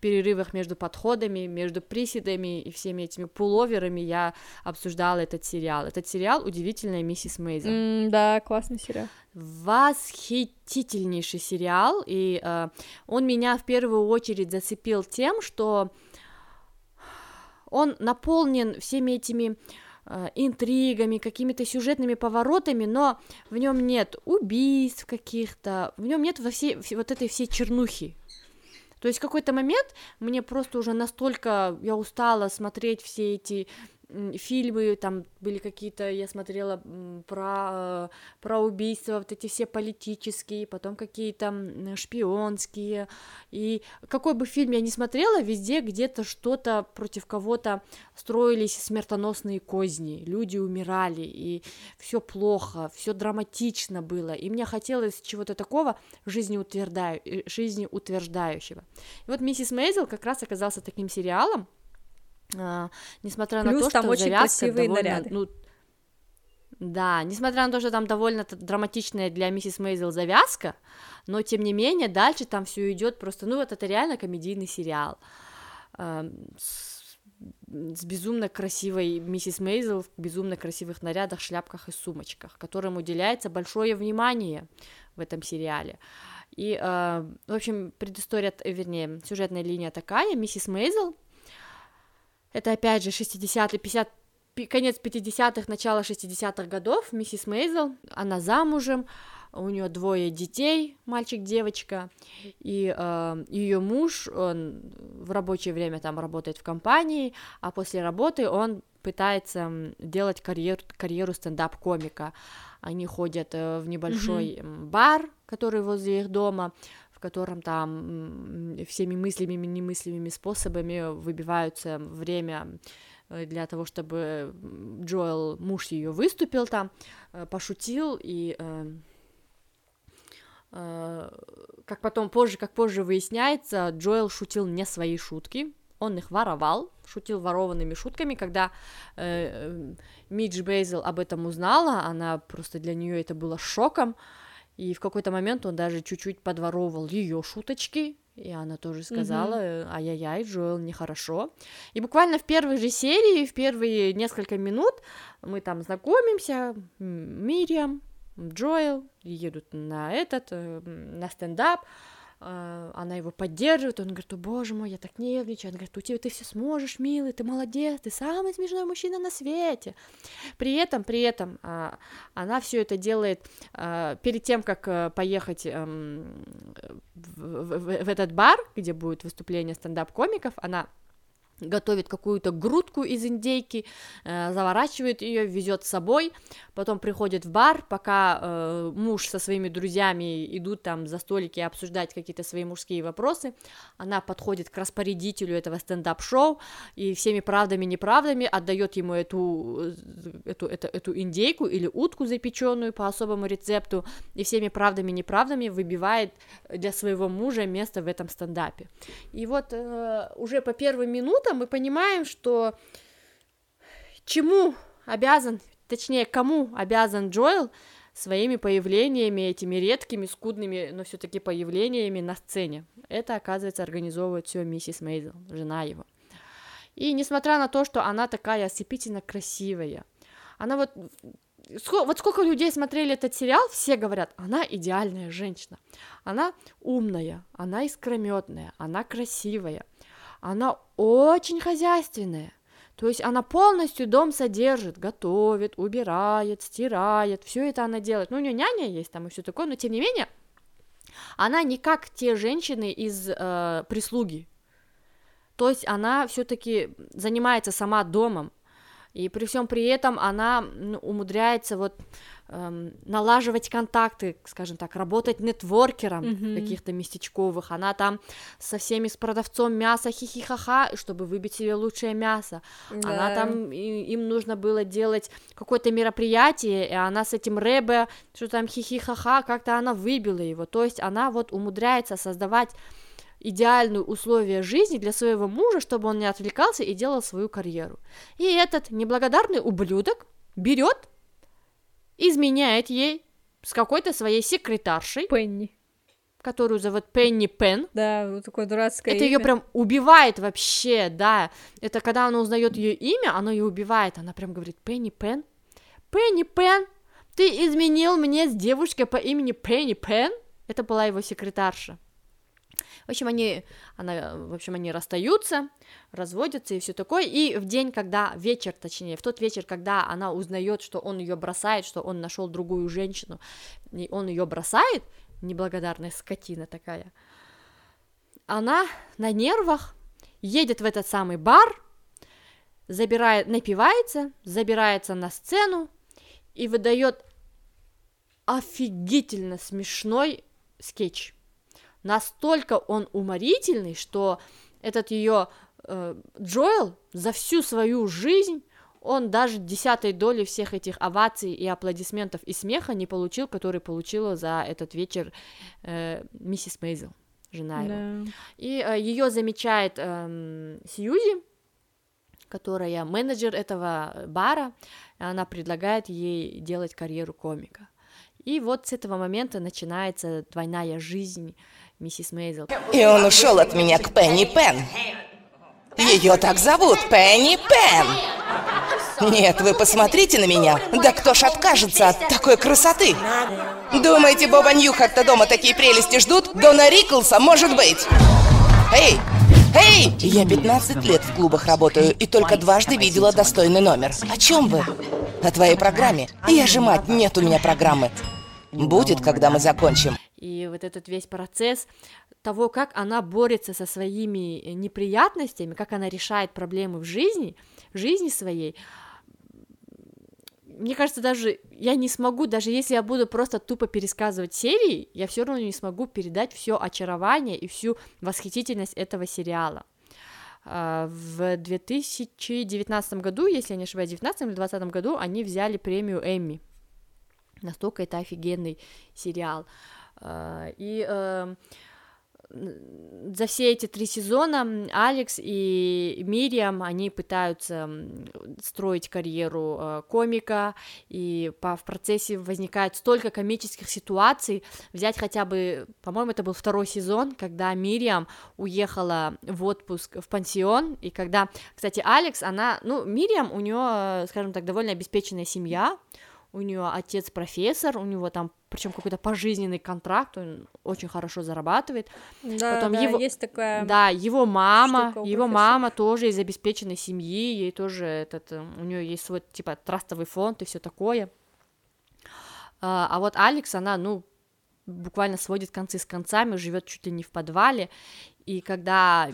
Speaker 2: перерывах между подходами, между приседами и всеми этими пуловерами я обсуждала этот сериал. Этот сериал «Удивительная миссис Мейзел».
Speaker 1: Mm, да, классный сериал.
Speaker 2: Восхитительнейший сериал, и э, он меня в первую очередь зацепил тем, что он наполнен всеми этими э, интригами, какими-то сюжетными поворотами, но в нем нет убийств каких-то, в нем нет во всей, вот этой всей чернухи, то есть в какой-то момент мне просто уже настолько я устала смотреть все эти фильмы, там были какие-то, я смотрела про, про убийства, вот эти все политические, потом какие-то шпионские, и какой бы фильм я ни смотрела, везде где-то что-то против кого-то строились смертоносные козни, люди умирали, и все плохо, все драматично было, и мне хотелось чего-то такого э, жизнеутверждающего. И вот «Миссис Мейзел» как раз оказался таким сериалом, а, несмотря Плюс на то, там что очень завязка довольно, наряды. ну, да, несмотря на то, что там довольно драматичная для миссис Мейзел завязка, но тем не менее дальше там все идет просто, ну вот это реально комедийный сериал э, с, с безумно красивой миссис Мейзел в безумно красивых нарядах, шляпках и сумочках, которым уделяется большое внимание в этом сериале. И, э, в общем, предыстория, вернее, сюжетная линия такая, миссис Мейзел это опять же 60-е, 50 конец 50-х, начало 60-х годов, миссис Мейзел, она замужем, у нее двое детей, мальчик-девочка, и э, ее муж, он в рабочее время там работает в компании, а после работы он пытается делать карьеру, карьеру стендап-комика. Они ходят э, в небольшой mm-hmm. бар, который возле их дома, в котором там всеми мыслимыми, немыслимыми способами выбиваются время э, для того, чтобы Джоэл, муж ее, выступил там, э, пошутил и э, как потом позже, как позже выясняется, Джоэл шутил не свои шутки, он их воровал, шутил ворованными шутками, когда э, Мидж Бейзел об этом узнала, она просто для нее это было шоком, и в какой-то момент он даже чуть-чуть подворовывал ее шуточки, и она тоже сказала, mm-hmm. ай-яй-яй, Джоэл, нехорошо. И буквально в первой же серии, в первые несколько минут мы там знакомимся, Мириам, Джоэл едут на этот, э, на стендап, она его поддерживает, он говорит, о боже мой, я так нервничаю, она говорит, у тебя ты все сможешь, милый, ты молодец, ты самый смешной мужчина на свете. При этом, при этом а, она все это делает а, перед тем, как э, поехать эм, в этот бар, где будет выступление стендап-комиков, она готовит какую-то грудку из индейки, э, заворачивает ее, везет с собой, потом приходит в бар, пока э, муж со своими друзьями идут там за столики обсуждать какие-то свои мужские вопросы, она подходит к распорядителю этого стендап-шоу и всеми правдами и неправдами отдает ему эту, эту, эту, эту индейку или утку запеченную по особому рецепту, и всеми правдами и неправдами выбивает для своего мужа место в этом стендапе. И вот э, уже по первым минутам мы понимаем, что чему обязан, точнее, кому обязан Джоэл своими появлениями, этими редкими, скудными, но все-таки появлениями на сцене. Это, оказывается, организовывает все миссис Мейзел, жена его. И несмотря на то, что она такая ослепительно красивая, она вот вот сколько людей смотрели этот сериал, все говорят, она идеальная женщина, она умная, она искрометная, она красивая, она очень хозяйственная. То есть она полностью дом содержит, готовит, убирает, стирает, все это она делает. Ну, у нее няня есть там и все такое, но тем не менее, она не как те женщины из э, прислуги. То есть она все-таки занимается сама домом, и при всем при этом она умудряется вот эм, налаживать контакты, скажем так, работать нетворкером mm-hmm. каких-то местечковых. Она там со всеми с продавцом мяса хихихаха, чтобы выбить себе лучшее мясо. Да. Она там и, им нужно было делать какое-то мероприятие, и она с этим рэбе что там хихихаха, как-то она выбила его. То есть она вот умудряется создавать идеальные условия жизни для своего мужа, чтобы он не отвлекался и делал свою карьеру. И этот неблагодарный ублюдок берет, изменяет ей с какой-то своей секретаршей.
Speaker 1: Пенни.
Speaker 2: Которую зовут Пенни Пен.
Speaker 1: Да, вот такое дурацкое
Speaker 2: Это ее прям убивает вообще, да. Это когда она узнает ее имя, оно ее убивает. Она прям говорит, Пенни Пен? Пенни Пен? Ты изменил мне с девушкой по имени Пенни Пен? Это была его секретарша. В общем, они, она, в общем, они расстаются, разводятся и все такое. И в день, когда вечер, точнее, в тот вечер, когда она узнает, что он ее бросает, что он нашел другую женщину, и он ее бросает, неблагодарная скотина такая, она на нервах едет в этот самый бар, забирает, напивается, забирается на сцену и выдает офигительно смешной скетч настолько он уморительный, что этот ее э, Джоэл за всю свою жизнь он даже десятой доли всех этих оваций и аплодисментов и смеха не получил, который получила за этот вечер э, миссис Мейзел, жена его. Да. И э, ее замечает э, Сьюзи, которая менеджер этого бара, она предлагает ей делать карьеру комика. И вот с этого момента начинается двойная жизнь миссис Мейзел.
Speaker 5: И он ушел от меня к Пенни Пен. Ее так зовут, Пенни Пен. Нет, вы посмотрите на меня. Да кто ж откажется от такой красоты? Думаете, Боба Ньюхарта дома такие прелести ждут? Дона Риклса, может быть? Эй, эй! Я 15 лет в клубах работаю и только дважды видела достойный номер. О чем вы? О твоей программе. Я же мать, нет у меня программы. Будет, когда мы закончим.
Speaker 2: И вот этот весь процесс того, как она борется со своими неприятностями, как она решает проблемы в жизни, в жизни своей, мне кажется, даже я не смогу, даже если я буду просто тупо пересказывать серии, я все равно не смогу передать все очарование и всю восхитительность этого сериала. А, в 2019 году, если я не ошибаюсь, в 2019 или 2020 году они взяли премию Эмми Настолько это офигенный сериал. А, и эм, за все эти три сезона Алекс и Мириам, они пытаются строить карьеру э, комика, и в процессе возникает столько комических ситуаций, взять хотя бы, по-моему, это был второй сезон, когда Мириам уехала в отпуск в пансион, и когда, кстати, Алекс, она, ну, Мириам, у нее, скажем так, довольно обеспеченная семья, у нее отец профессор, у него там причем какой-то пожизненный контракт, он очень хорошо зарабатывает.
Speaker 1: Да, Потом да, его, есть такая.
Speaker 2: Да, его мама, его мама тоже из обеспеченной семьи, ей тоже этот, э, у нее есть свой типа трастовый фонд и все такое. А, а вот Алекс, она, ну, буквально сводит концы с концами, живет чуть ли не в подвале, И когда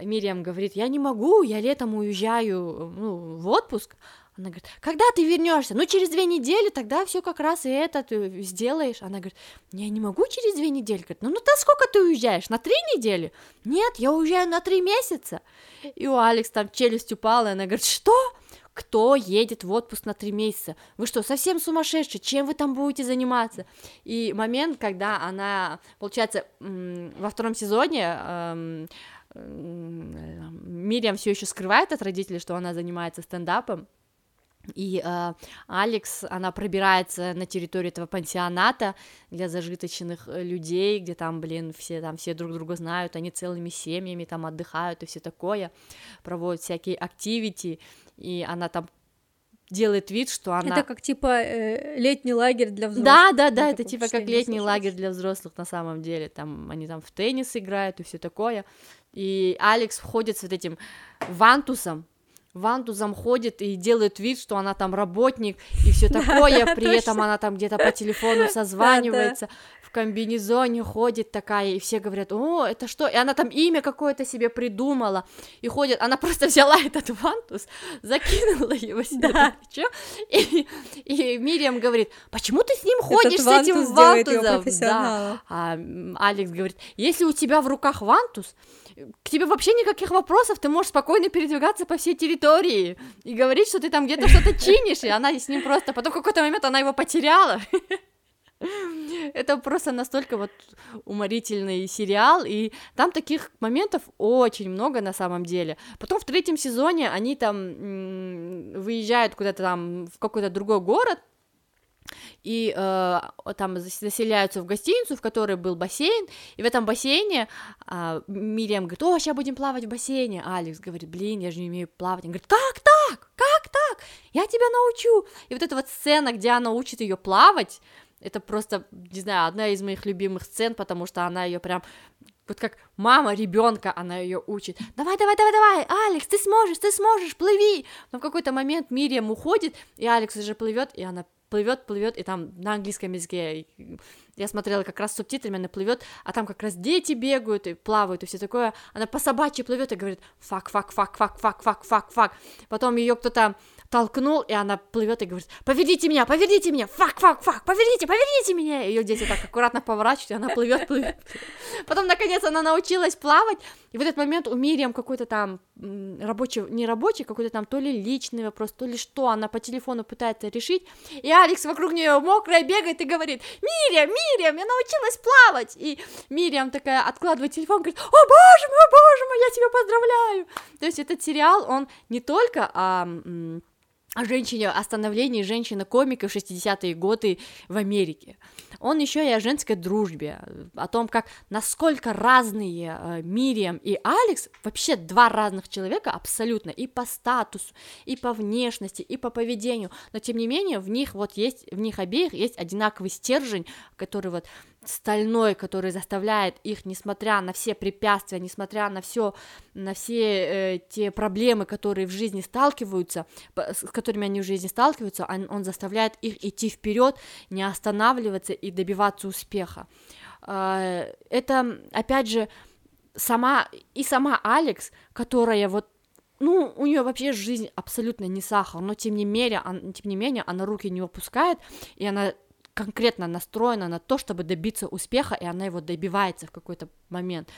Speaker 2: Мириам говорит, я не могу, я летом уезжаю ну, в отпуск, она говорит, когда ты вернешься? Ну, через две недели, тогда все как раз и это ты сделаешь. Она говорит, я не могу через две недели. Говорит, ну, ну, то сколько ты уезжаешь? На три недели? Нет, я уезжаю на три месяца. И у Алекс там челюсть упала, и она говорит, что? Кто едет в отпуск на три месяца? Вы что, совсем сумасшедшие? Чем вы там будете заниматься? И момент, когда она, получается, во втором сезоне эм, Мириам все еще скрывает от родителей, что она занимается стендапом, и э, Алекс, она пробирается на территорию этого пансионата для зажиточных э, людей, где там, блин, все там все друг друга знают, они целыми семьями там отдыхают и все такое, проводят всякие активити, и она там делает вид, что она...
Speaker 1: Это как типа э, летний лагерь для взрослых.
Speaker 2: Да, да, да, это типа как летний лагерь для взрослых на самом деле. Там они там в теннис играют и все такое. И Алекс входит с вот этим вантусом, вантузом ходит и делает вид, что она там работник и все такое, при этом она там где-то по телефону созванивается, в комбинезоне ходит такая, и все говорят, о, это что? И она там имя какое-то себе придумала, и ходит, она просто взяла этот вантус, закинула его себе на плечо, и, и Мириам говорит, почему ты с ним ходишь, с этим вантузом? Да. А Алекс говорит, если у тебя в руках вантус, к тебе вообще никаких вопросов, ты можешь спокойно передвигаться по всей территории и говорить, что ты там где-то что-то <laughs> чинишь, и она с ним просто... Потом в какой-то момент она его потеряла. <laughs> Это просто настолько вот уморительный сериал, и там таких моментов очень много на самом деле. Потом в третьем сезоне они там выезжают куда-то там в какой-то другой город, и э, там заселяются в гостиницу, в которой был бассейн, и в этом бассейне э, Мириам говорит, о, сейчас будем плавать в бассейне, а Алекс говорит, блин, я же не умею плавать, он говорит, как так, как так, я тебя научу, и вот эта вот сцена, где она учит ее плавать, это просто, не знаю, одна из моих любимых сцен, потому что она ее прям вот как мама ребенка, она ее учит. Давай, давай, давай, давай, Алекс, ты сможешь, ты сможешь, плыви. Но в какой-то момент Мириам уходит, и Алекс уже плывет, и она плывет, плывет, и там на английском языке я смотрела как раз с субтитрами, она плывет, а там как раз дети бегают и плавают и все такое. Она по собачьи плывет и говорит fuck, fuck, fuck, fuck, fuck, fuck, fuck, fuck. Потом ее кто-то толкнул, и она плывет и говорит, поверните меня, поверните меня, fuck, fuck, fuck, поверните, поверните меня. Ее дети так аккуратно поворачивают, и она плывет, плывет. Потом, наконец, она научилась плавать, и в этот момент у Мириам какой-то там рабочий, не рабочий, какой-то там то ли личный вопрос, то ли что, она по телефону пытается решить, и Алекс вокруг нее мокрая бегает и говорит, Мириам, Мириам, я научилась плавать, и Мириам такая откладывает телефон, говорит, о боже мой, о боже мой, я тебя поздравляю, то есть этот сериал, он не только о о женщине, о становлении женщины-комика в 60-е годы в Америке. Он еще и о женской дружбе, о том, как насколько разные э, Мириам и Алекс, вообще два разных человека абсолютно, и по статусу, и по внешности, и по поведению, но тем не менее в них вот есть, в них обеих есть одинаковый стержень, который вот стальной, который заставляет их, несмотря на все препятствия, несмотря на все, на все э, те проблемы, которые в жизни сталкиваются, с которыми они в жизни сталкиваются, он, он заставляет их идти вперед, не останавливаться и добиваться успеха. Э, это, опять же, сама и сама Алекс, которая вот ну, у нее вообще жизнь абсолютно не сахар, но тем не менее, он, тем не менее, она руки не выпускает, и она конкретно настроена на то, чтобы добиться успеха, и она его добивается в какой-то момент.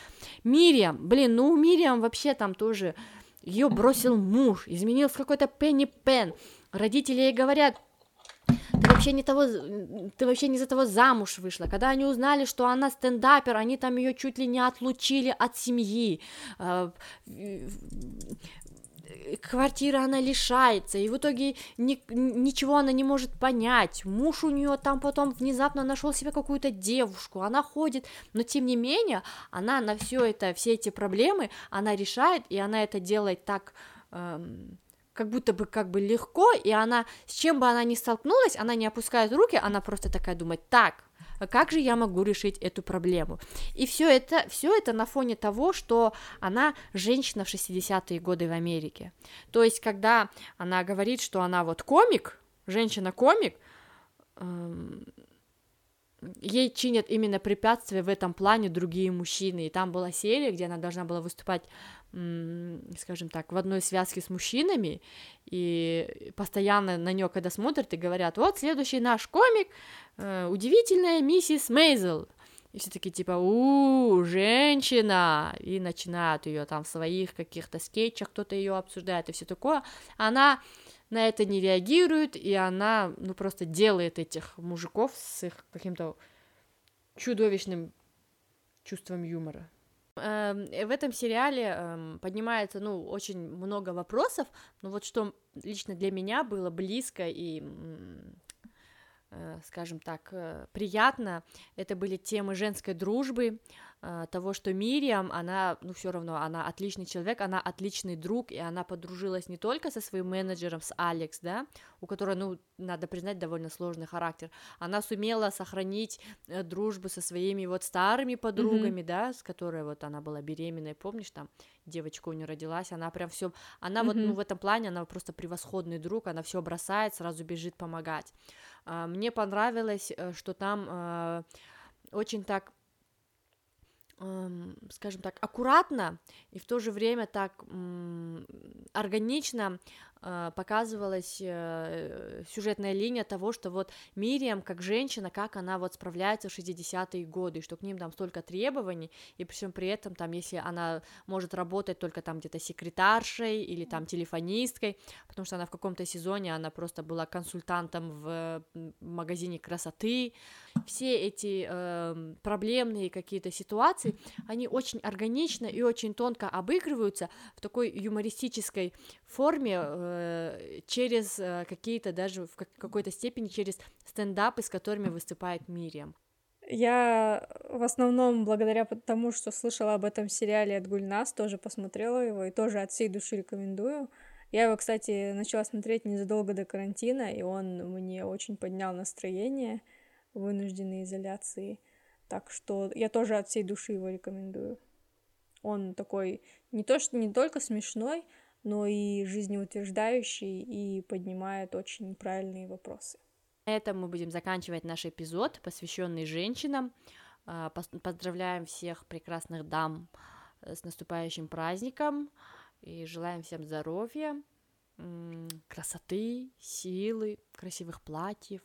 Speaker 2: Мириам, блин, ну у Мириам вообще там тоже ее бросил муж, изменился какой-то Пенни Пен, родители ей говорят, ты вообще не того, ты вообще не за того замуж вышла. Когда они узнали, что она стендапер, они там ее чуть ли не отлучили от семьи. Квартира она лишается, и в итоге ни, ничего она не может понять. Муж у нее там потом внезапно нашел себе какую-то девушку, она ходит, но тем не менее, она на все это, все эти проблемы, она решает, и она это делает так. Эм, как будто бы как бы легко, и она, с чем бы она ни столкнулась, она не опускает руки, она просто такая думает, так, а как же я могу решить эту проблему? И все это, все это на фоне того, что она женщина в 60-е годы в Америке. То есть, когда она говорит, что она вот комик, женщина-комик, эм, ей чинят именно препятствия в этом плане другие мужчины. И там была серия, где она должна была выступать, скажем так, в одной связке с мужчинами, и постоянно на нее, когда смотрят и говорят, вот следующий наш комик, э, удивительная миссис Мейзел. И все таки типа, у, женщина, и начинают ее там в своих каких-то скетчах, кто-то ее обсуждает и все такое. Она на это не реагирует, и она, ну, просто делает этих мужиков с их каким-то чудовищным чувством юмора. Эм, в этом сериале эм, поднимается, ну, очень много вопросов, но вот что лично для меня было близко и э, скажем так, э, приятно. Это были темы женской дружбы, того, что Мириам, она, ну, все равно, она отличный человек, она отличный друг, и она подружилась не только со своим менеджером, с Алекс, да, у которой, ну, надо признать, довольно сложный характер, она сумела сохранить э, дружбу со своими вот старыми подругами, mm-hmm. да, с которой вот она была беременной, помнишь, там девочка у нее родилась, она прям все, она mm-hmm. вот, ну, в этом плане, она просто превосходный друг, она все бросает, сразу бежит помогать. А, мне понравилось, э, что там э, очень так скажем так, аккуратно и в то же время так органично показывалась э, сюжетная линия того, что вот Мириам как женщина, как она вот справляется в 60-е годы, что к ним там столько требований, и при всем при этом там, если она может работать только там где-то секретаршей или там телефонисткой, потому что она в каком-то сезоне, она просто была консультантом в магазине красоты, все эти э, проблемные какие-то ситуации, они очень органично и очень тонко обыгрываются в такой юмористической форме, э, через э, какие-то даже в какой-то степени через стендапы, с которыми выступает Мириам.
Speaker 1: Я в основном благодаря тому, что слышала об этом сериале от Гульнас, тоже посмотрела его и тоже от всей души рекомендую. Я его, кстати, начала смотреть незадолго до карантина, и он мне очень поднял настроение в вынужденной изоляции. Так что я тоже от всей души его рекомендую. Он такой не то что не только смешной, но и жизнеутверждающий и поднимает очень правильные вопросы.
Speaker 2: На этом мы будем заканчивать наш эпизод, посвященный женщинам. А, поздравляем всех прекрасных дам э, с наступающим праздником и желаем всем здоровья, красоты, силы, красивых платьев,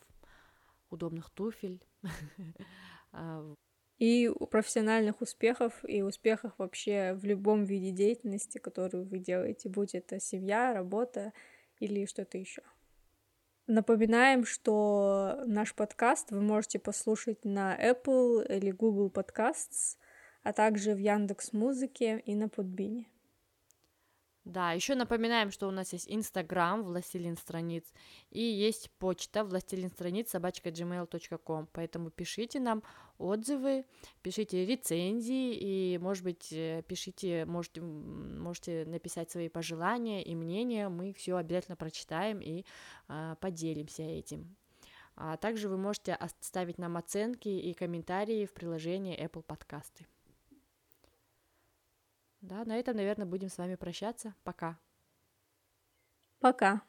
Speaker 2: удобных туфель. <laughs>
Speaker 1: И профессиональных успехов, и успехов вообще в любом виде деятельности, которую вы делаете, будь это семья, работа или что-то еще. Напоминаем, что наш подкаст вы можете послушать на Apple или Google Podcasts, а также в Яндекс Музыке и на Подбине.
Speaker 2: Да, еще напоминаем, что у нас есть Инстаграм, властелин страниц, и есть почта, властелин страниц, собачка gmail.com, поэтому пишите нам отзывы, пишите рецензии, и, может быть, э, пишите, можете, можете написать свои пожелания и мнения, мы все обязательно прочитаем и а, поделимся этим. А также вы можете оставить нам оценки и комментарии в приложении Apple Подкасты. Да, на этом, наверное, будем с вами прощаться. Пока.
Speaker 1: Пока.